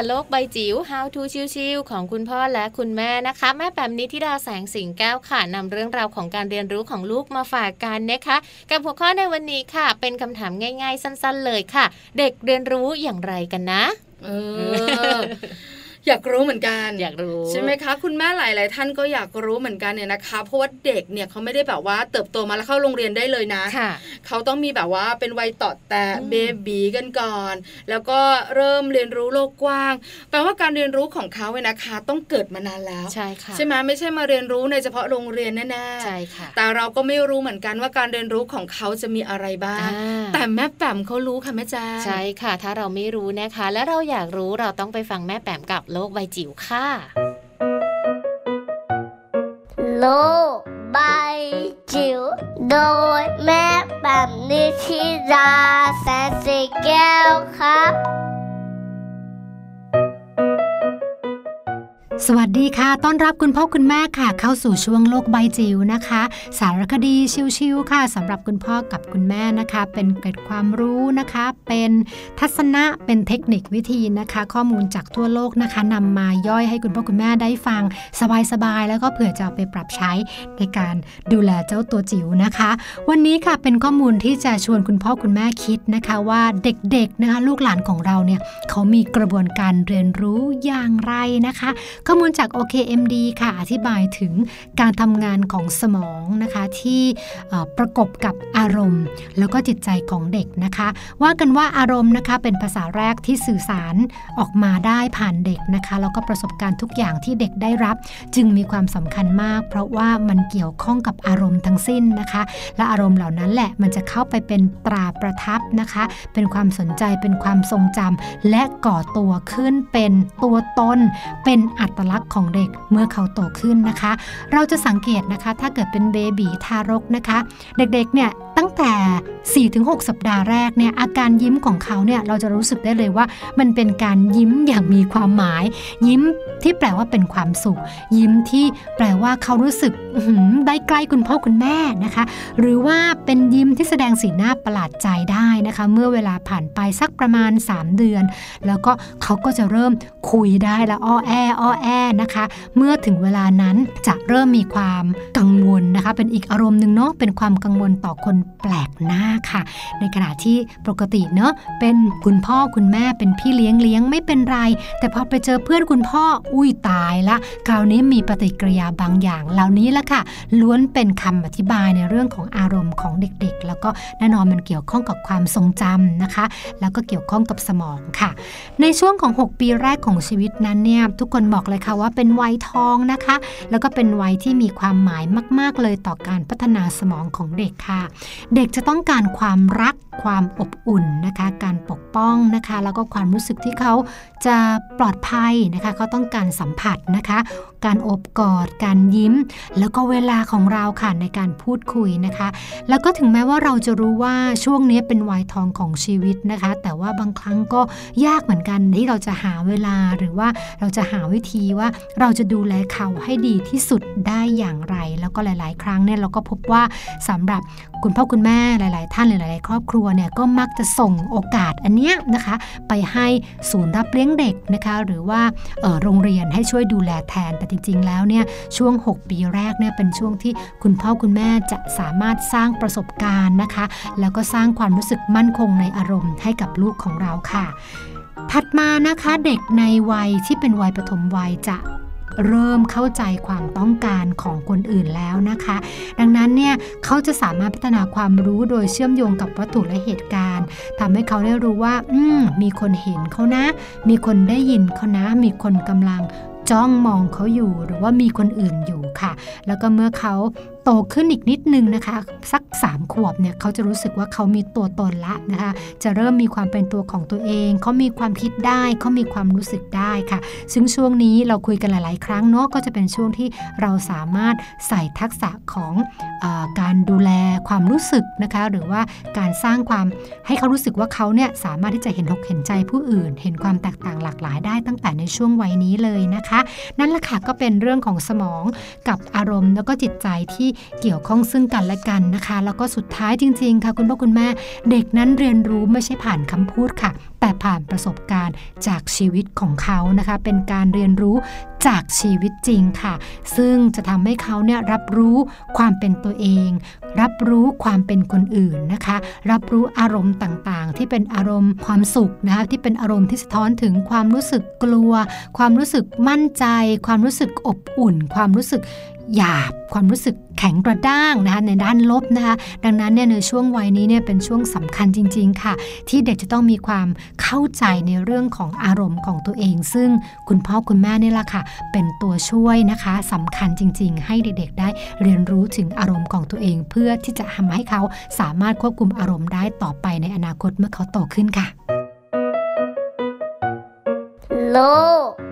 โลกใบจิ๋ว How to ชิวๆของคุณพ่อและคุณแม่นะคะ แม่แปมนิธิดาแสงสิงแก้วค่ะนำเรื่องราวของการเรียนรู้ของลูกมาฝากกันนะคะ กับหัวข้อในวันนี้ค่ะ เป็นคำถามง่าย ๆ สั้น ๆ เลยค่ะ เด็กเรียนรู้อย่างไรกันนะ เออ อยากรู้เหมือนกันอยากรู้ใช่ไหมคะ คุณแม่หลาย ๆ ท่านก็อยากรู้เหมือนกันเนี่ยนะคะ เพราะว่าเด็กเนี่ยเขาไม่ได้แบบว่าเติบโตมาแล้วเข้าโรงเรียนได้เลยนะค่ะเขาต้องมีแบบว่าเป็นวัยต่อแต่อืมเบบีกันก่อน แล้วก็เริ่มเรียนรู้โลกกว้างแปลว่าการเรียนรู้ของเขาเนี่ยนะคะ ต้องเกิดมานานแล้วใช่ค่ะใช่ไหมไม่ใช่มาเรียนรู้ในเฉพาะโรงเรียนแน่ๆใช่ค่ะแต่เราก็ไม่รู้เหมือนกันว่าการเรียนรู้ของเขาจะมีอะไรบ้างอ่าแต่แม่แปมเขารู้ค่ะแม่แจ้งใช่ค่ะ ถ้าเราไม่รู้นะคะ และเราอยากรู้เราต้องไปฟังแม่แปมกับโลกใบจิ๋วค่ะ โลกใบจิ๋วโดยแม่แบบนิชิราแสนสีแก้วครับ สวัสดีค่ะ ต้อนรับคุณพ่อคุณแม่ค่ะ เข้าสู่ช่วงโลกใบจิ๋วนะคะ สารคดีชิวๆค่ะสำหรับคุณพ่อกับคุณแม่นะคะ เป็นเกร็ดความรู้นะคะ เป็นทัศนะ เป็นเทคนิควิธีนะคะ ข้อมูลจากทั่วโลกนะคะนำมาย่อยให้คุณพ่อคุณแม่ได้ฟังสบายๆ แล้วก็เผื่อจะเอาไปปรับใช้ในการดูแลเจ้าตัวจิ๋วนะคะ วันนี้ค่ะเป็นข้อมูลที่จะชวนคุณพ่อคุณแม่คิดนะคะว่าเด็กๆนะคะลูกหลานของเราเนี่ยเขามีกระบวนการเรียนรู้อย่างไรนะคะข้อมูลจาก OKMD ค่ะอธิบายถึงการทำงานของสมองนะคะที่ประกบกับอารมณ์ แล้วก็จิตใจของเด็กนะคะ ว่ากันว่าอารมณ์นะคะเป็นภาษาแรกที่สื่อสารออกมาได้ผ่านเด็กนะคะแล้วก็ประสบการณ์ทุกอย่างที่เด็กได้รับ จึงมีความสำคัญมาก เพราะว่ามันเกี่ยวข้องกับอารมณ์ทั้งสิ้นนะคะ และอารมณ์เหล่านั้นแหละมันจะเข้าไปเป็นตราประทับนะคะ เป็นความสนใจเป็นความทรงจำและก่อตัวขึ้นเป็นตัวตนเป็นอัตลักษณ์ของเด็กเมื่อเขาโตขึ้นนะคะ เราจะสังเกตนะคะ ถ้าเกิดเป็นเบบีทารกนะคะ เด็กๆเนี่ยตั้งแต่ 4-6 สัปดาห์แรกเนี่ยอาการยิ้มของเขาเนี่ยเราจะรู้สึกได้เลยว่า มันเป็นการยิ้มอย่างมีความหมาย ยิ้มที่แปลว่าเป็นความสุข ยิ้มที่แปลว่าเขารู้สึกหือได้ใกล้คุณพ่อคุณแม่นะคะ หรือว่าเป็นยิ้มที่แสดงสีหน้าประหลาดใจได้นะคะ เมื่อเวลาผ่านไปสักประมาณ 3 เดือน แล้วก็เขาก็จะเริ่มคุยได้และอ้อแออ้อแอนะคะ เมื่อถึงเวลานั้นจะเริ่มมีความกังวลนะคะ เป็นอีกอารมณ์หนึ่งเนาะเป็นความกังวลต่อคนแปลกหน้าค่ะ ในขณะที่ปกติเนาะเป็นคุณพ่อคุณแม่เป็นพี่เลี้ยงเลี้ยงไม่เป็นไร แต่พอไปเจอเพื่อนคุณพ่ออุ้ยตายละคราวนี้มีปฏิกิริยาบางอย่างเหล่านี้ละค่ะ ล้วนเป็นคำอธิบายในเรื่องของอารมณ์ของเด็กๆ แล้วก็แน่นอนมันเกี่ยวข้องกับความทรงจำนะคะ แล้วก็เกี่ยวข้องกับสมองค่ะ ในช่วงของ 6 ปีแรกของชีวิตนั้นเนี่ยทุกคนบอกเลยค่ะว่าเป็นวัยทองนะคะ แล้วก็เป็นวัยที่มีความหมายมาก ๆ เลยต่อการพัฒนาสมองของเด็กค่ะ เด็กจะต้องการความรักความอบอุ่นนะคะ การปกป้องนะคะ แล้วก็ความรู้สึกที่เขาจะปลอดภัยนะคะ เขาต้องการสัมผัสนะคะ การอบกอด การยิ้ม แล้วก็เวลาของเราค่ะในการพูดคุยนะคะ แล้วก็ถึงแม้ว่าเราจะรู้ว่าช่วงนี้เป็นวัยทองของชีวิตนะคะ แต่ว่าบางครั้งก็ยากเหมือนกันที่เราจะหาเวลาหรือว่าเราจะหาวิธีว่าเราจะดูแลเขาให้ดีที่สุดได้อย่างไร แล้วก็หลาย ๆ ครั้งเนี่ยเราก็พบว่าสำหรับ คุณพ่อคุณแม่หลาย ๆ ท่านหรือหลาย ๆ ครอบครัวเนี่ยก็มักจะส่งโอกาสอันเนี้ยนะคะ ไปให้ศูนย์รับเลี้ยงเด็กนะคะ หรือว่าโรงเรียนให้ช่วยดูแลแทนแต่จริง ๆ แล้วเนี่ยช่วง 6 ปีแรกเนี่ยเป็นช่วงที่คุณพ่อคุณแม่จะสามารถสร้างประสบการณ์นะคะ แล้วก็สร้างความรู้สึกมั่นคงในอารมณ์ให้กับลูกของเราค่ะ ถัดมานะคะเด็กในวัยที่เป็นวัยปฐมวัยจะ เริ่มเข้าใจความต้องการของคนอื่นแล้วนะคะ ดังนั้นเนี่ยเขาจะสามารถพัฒนาความรู้โดยเชื่อมโยงกับวัตถุและเหตุการณ์ทำให้เขาได้รู้ว่า อืมมีคนเห็นเขานะ มีคนได้ยินเขานะ มีคนกำลังจ้องมองเขาอยู่หรือว่ามีคนอื่นอยู่ค่ะ แล้วก็เมื่อเขา โตขึ้นอีกนิดนึงนะคะ สัก 3 ขวบเนี่ยเขาจะรู้สึกว่าเขามีตัวตนละนะคะ จะเริ่มมีความเป็นตัวของตัวเองเขามีความคิดได้เขามีความรู้สึกได้ค่ะ ซึ่งช่วงนี้เราคุยกันหลาย ๆ ครั้งเนาะก็จะเป็นช่วงที่เราสามารถใส่ทักษะของออการดูแลความรู้สึกนะคะ หรือว่าการสร้างความให้เขารู้สึกว่าเขาเนี่ยสามารถที่จะเห็นอกเห็นใจผู้อื่น เห็นความแตกต่างหลากหลายได้ตั้งแต่ในช่วงวัยนี้เลยนะคะ นั่นแหละค่ะก็เป็นเรื่องของสมองกับอารมณ์แล้วก็จิตใจที่เกี่ยวข้องซึ่งกันและกันนะคะ แล้วก็สุดท้ายจริง ๆ ค่ะ คุณพ่อคุณแม่เด็กนั้นเรียนรู้ไม่ใช่ผ่านคำพูดค่ะ แต่ผ่านประสบการณ์จากชีวิตของเขานะคะ เป็นการเรียนรู้จากชีวิตจริงค่ะ ซึ่งจะทำให้เขาเนี่ยรับรู้ความเป็นตัวเอง รับรู้ความเป็นคนอื่นนะคะ รับรู้อารมณ์ต่างๆ ที่เป็นอารมณ์ความสุขนะคะที่เป็นอารมณ์ที่สะท้อนถึงความรู้สึกกลัว ความรู้สึกมั่นใจ ความรู้สึกอบอุ่น ความรู้สึกหยาบความรู้สึกแข็งกระด้างนะคะในด้านลบนะคะดังนั้นเนี่ยในช่วงวัยนี้เนี่ยเป็นช่วงสำคัญจริง ๆ ค่ะ ที่เด็กจะต้องมีความเข้าใจในเรื่องของอารมณ์ของตัวเอง ซึ่งคุณพ่อคุณแม่นี่แหละค่ะ เป็นตัวช่วยนะคะสำคัญจริง ๆ ให้เด็กๆได้เรียนรู้ถึงอารมณ์ของตัวเอง เพื่อที่จะทำให้เขาสามารถควบคุมอารมณ์ได้ต่อไปในอนาคตเมื่อเขาโตขึ้นค่ะ โล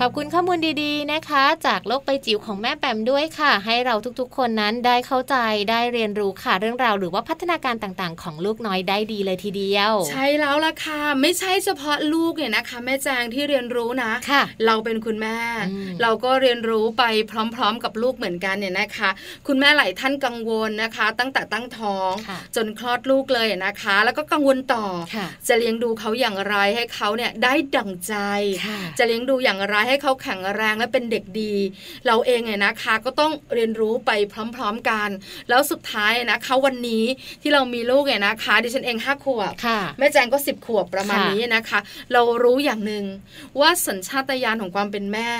ขอบคุณข้อมูลดีๆนะคะ จากโลกใบจิ๋วของแม่แปมด้วยค่ะ ให้เราทุกๆ คนนั้นได้เข้าใจได้เรียนรู้ค่ะเรื่องราวหรือว่าพัฒนาการต่างๆ ของลูกน้อยได้ดีเลยทีเดียว ใช่แล้วล่ะค่ะ ไม่ใช่เฉพาะลูกเนี่ยนะคะ แม่แจงที่เรียนรู้นะค่ะเราเป็นคุณแม่อืมเราก็เรียนรู้ไปพร้อม ๆ กับลูกเหมือนกันเนี่ยนะคะ คุณแม่หลายท่านกังวลนะคะ ตั้งแต่ตั้งท้องค่ะจนคลอดลูกเลยนะคะ แล้วก็กังวลต่อค่ะจะเลี้ยงดูเขาอย่างไรให้เขาเนี่ยได้ดั่งใจค่ะจะเลี้ยงดูอย่างไรให้เขาแข็งแรงและเป็นเด็กดี เราเองเนี่ยนะคะ ก็ต้องเรียนรู้ไปพร้อม ๆกัน แล้วสุดท้ายนะคะวันนี้ที่เรามีลูกเนี่ยนะคะดิฉันเองห้าขวบค่ะแม่แจงก็สิบขวบประมาณค่ะนี้นะคะ เรารู้อย่างหนึ่งว่าสัญชาตญาณของความเป็นแม่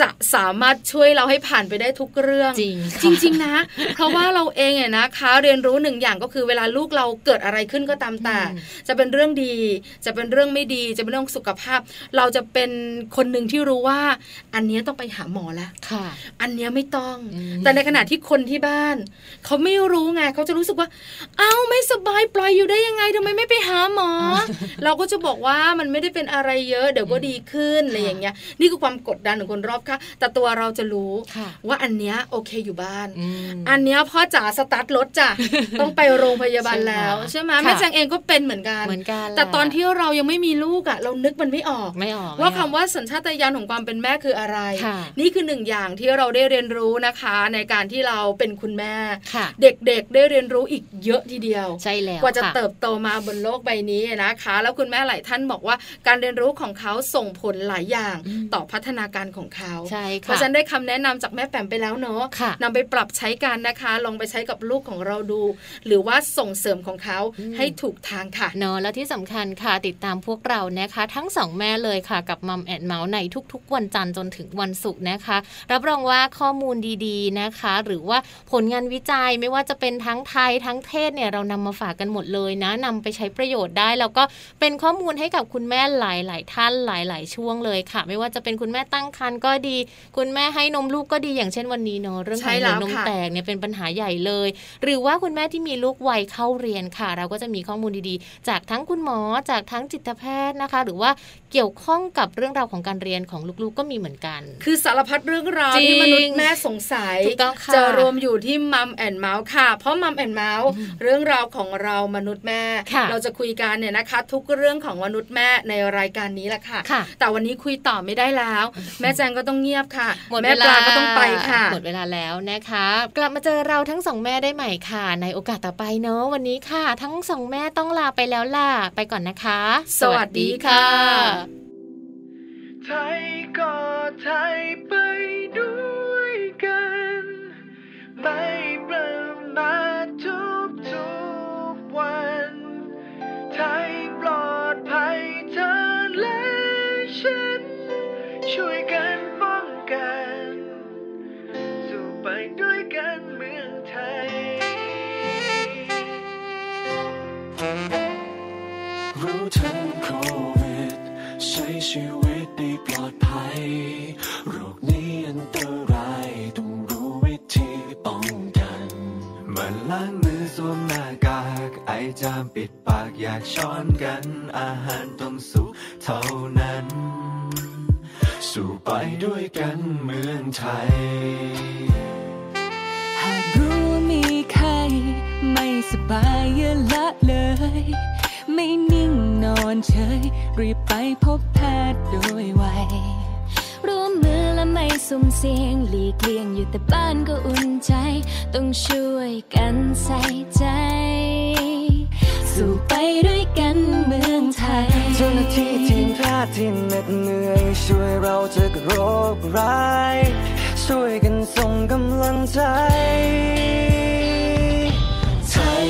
จะสามารถช่วยเราให้ผ่านไปได้ทุกเรื่อง จริงค่ะจริงๆนะ เพราะว่าเราเองเนี่ยนะคะ เรียนรู้หนึ่งอย่างก็คือเวลาลูกเราเกิดอะไรขึ้นก็ตามแต่อืมจะเป็นเรื่องดี จะเป็นเรื่องไม่ดี จะเป็นเรื่องสุขภาพ เราจะเป็นคนหนึ่งที่รู้ว่า อันเนี้ยต้องไปหาหมอแล้วค่ะอันเนี้ยไม่ต้องอืมแต่ในขณะที่คนที่บ้าน เขาไม่รู้ไงเขาจะรู้สึกว่า เอ้าไม่สบายปล่อยอยู่ได้ยังไงทำไมไม่ไปหาหมอ เราก็จะบอกว่ามันไม่ได้เป็นอะไรเยอะ เดี๋ยวก็ดีขึ้นอะไรอย่างเงี้ย นี่คือความกดดันของคนรอบข้างแต่ตัวเราจะรู้ค่ะว่าอันเนี้ยโอเคอยู่บ้านอืมอันเนี้ยพ่อจ๋าสตาร์ทรถจ้ะต้องไปโรงพยาบาลแล้วใช่ใช่ไหไหมมค่ะแม่แจงเองก็เป็นเหมือนกันเหมือนกันแต่ตอนแหละที่เรายังไม่มีลูกอะ เรานึกมันไม่ออกไม่ออกว่าไม่อคำอกว่าสัญชาตญาณของความเป็นแม่คืออะไรค่ะนี่คือหนึ่งอย่างที่เราได้เรียนรู้นะคะ ในการที่เราเป็นคุณแม่ค่ะเด็กๆได้เรียนรู้อีกเยอะทีเดียวใช่แล้วกว่าจะค่เติบโตมาบนโลกใบนี้นะคะ แล้วคุณแม่หลายท่านบอกว่า การเรียนรู้ของเขาส่งผลหลายอย่างอืมต่อพัฒนาการของเขาใช่เพค่ะราะฉะนั้นได้คำแนะนำจากแม่แปมไปแล้วเนาะค่ะนำไปปรับใช้กันนะคะ ลองไปใช้กับลูกของเราดู หรือว่าส่งเสริมของเขาอืมให้ถูกทางค่ะเนอะแล้วที่สำคัญค่ะติดตามพวกเรานะคะ ทั้งสองแม่เลยค่ะกับมัมแอนเมาส์ในทุกๆ วันจันทร์จนถึงวันศุกร์นะคะ รับรองว่าข้อมูลดีๆนะคะ หรือว่าผลงานวิจัยไม่ว่าจะเป็นทั้งไทยทั้งเทศเนี่ยเรานำมาฝากกันหมดเลยนะนำไปใช้ประโยชน์ได้ แล้วก็เป็นข้อมูลให้กับคุณแม่หลาย ๆ ท่านหลาย ๆ ช่วงเลยค่ะ ไม่ว่าจะเป็นคุณแม่ตั้งครรภ์ก็ดี คุณแม่ให้นมลูกก็ดีอย่างเช่นวันนี้เนอะเรื่องของหัวนมแตกเนี่ยเป็นปัญหาใหญ่เลย หรือว่าคุณแม่ที่มีลูกวัยเข้าเรียนค่ะ เราก็จะมีข้อมูลดีๆ จากทั้งคุณหมอจากทั้งจิตแพทย์นะคะ หรือว่าเกี่ยวข้องกับเรื่องราวของการเรียนของลูกๆก็มีเหมือนกัน คือสารพัดเรื่องราวจริงที่มนุษย์แม่สงสัยถูกต้องค่ะจะรวมอยู่ที่มัมแอนเมาส์ค่ะ เพราะมัมแอนเมาส์เรื่องราวของเรามนุษย์แม่ค่ะเราจะคุยกันเนี่ยนะคะ ทุกเรื่องของมนุษย์แม่ในรายการนี้แหละค่ะค่ะแต่วันนี้คุยต่อไม่ได้แล้ว แม่แจงก็ต้องเงียบค่ะหมดแม่เวปลาลาก็ต้องไปค่ะหมดเวลาแล้วนะคะ กลับมาเจอเราทั้งสองแม่ได้ใหม่ค่ะ ในโอกาสต่อไปเนอะวันนี้ค่ะ ทั้งสองแม่ต้องลาไปแล้วล่ะไปก่อนนะคะ สวัสดีค่ะ ไทยก็ไทยไปด้วยกัน ไม่ประมาททุกทุกๆวัน ไทยปลอดภัยเธอและฉัน ช่วยกันป้องกัน สู่ไปด้วยกันเมืองไทย รู้ทันโควิดใช้ชีวิต ได้ปลอดภัย โรคนี้อันตรายต้องรู้วิธีป้องกันเมือนล้างมือสวมหน้ากาก ไอจามปิดปากอยากช้อนกัน อาหารต้องสุกเท่านั้น สู่ไปด้วยกันเมืองไทย หากรู้มีใคร ไม่สบายอย่าละเลย ไม่นิ่งนอนเฉย รีบไปพบแพทย์โดยไวร่วมมือและไม่สุ่มเสียงหลีกเลี่ยงอยู่แต่บ้านก็อุ่นใจ ต้องช่วยกันใส่ใจ สู่ไปด้วยกันเมืองไทย เจ้าหน้าที่ทีมแพทย์ที่เหน็ดเหนื่อย ช่วยเราเจอกโรคร้าย ช่วยกันส่งกำลังใจไทย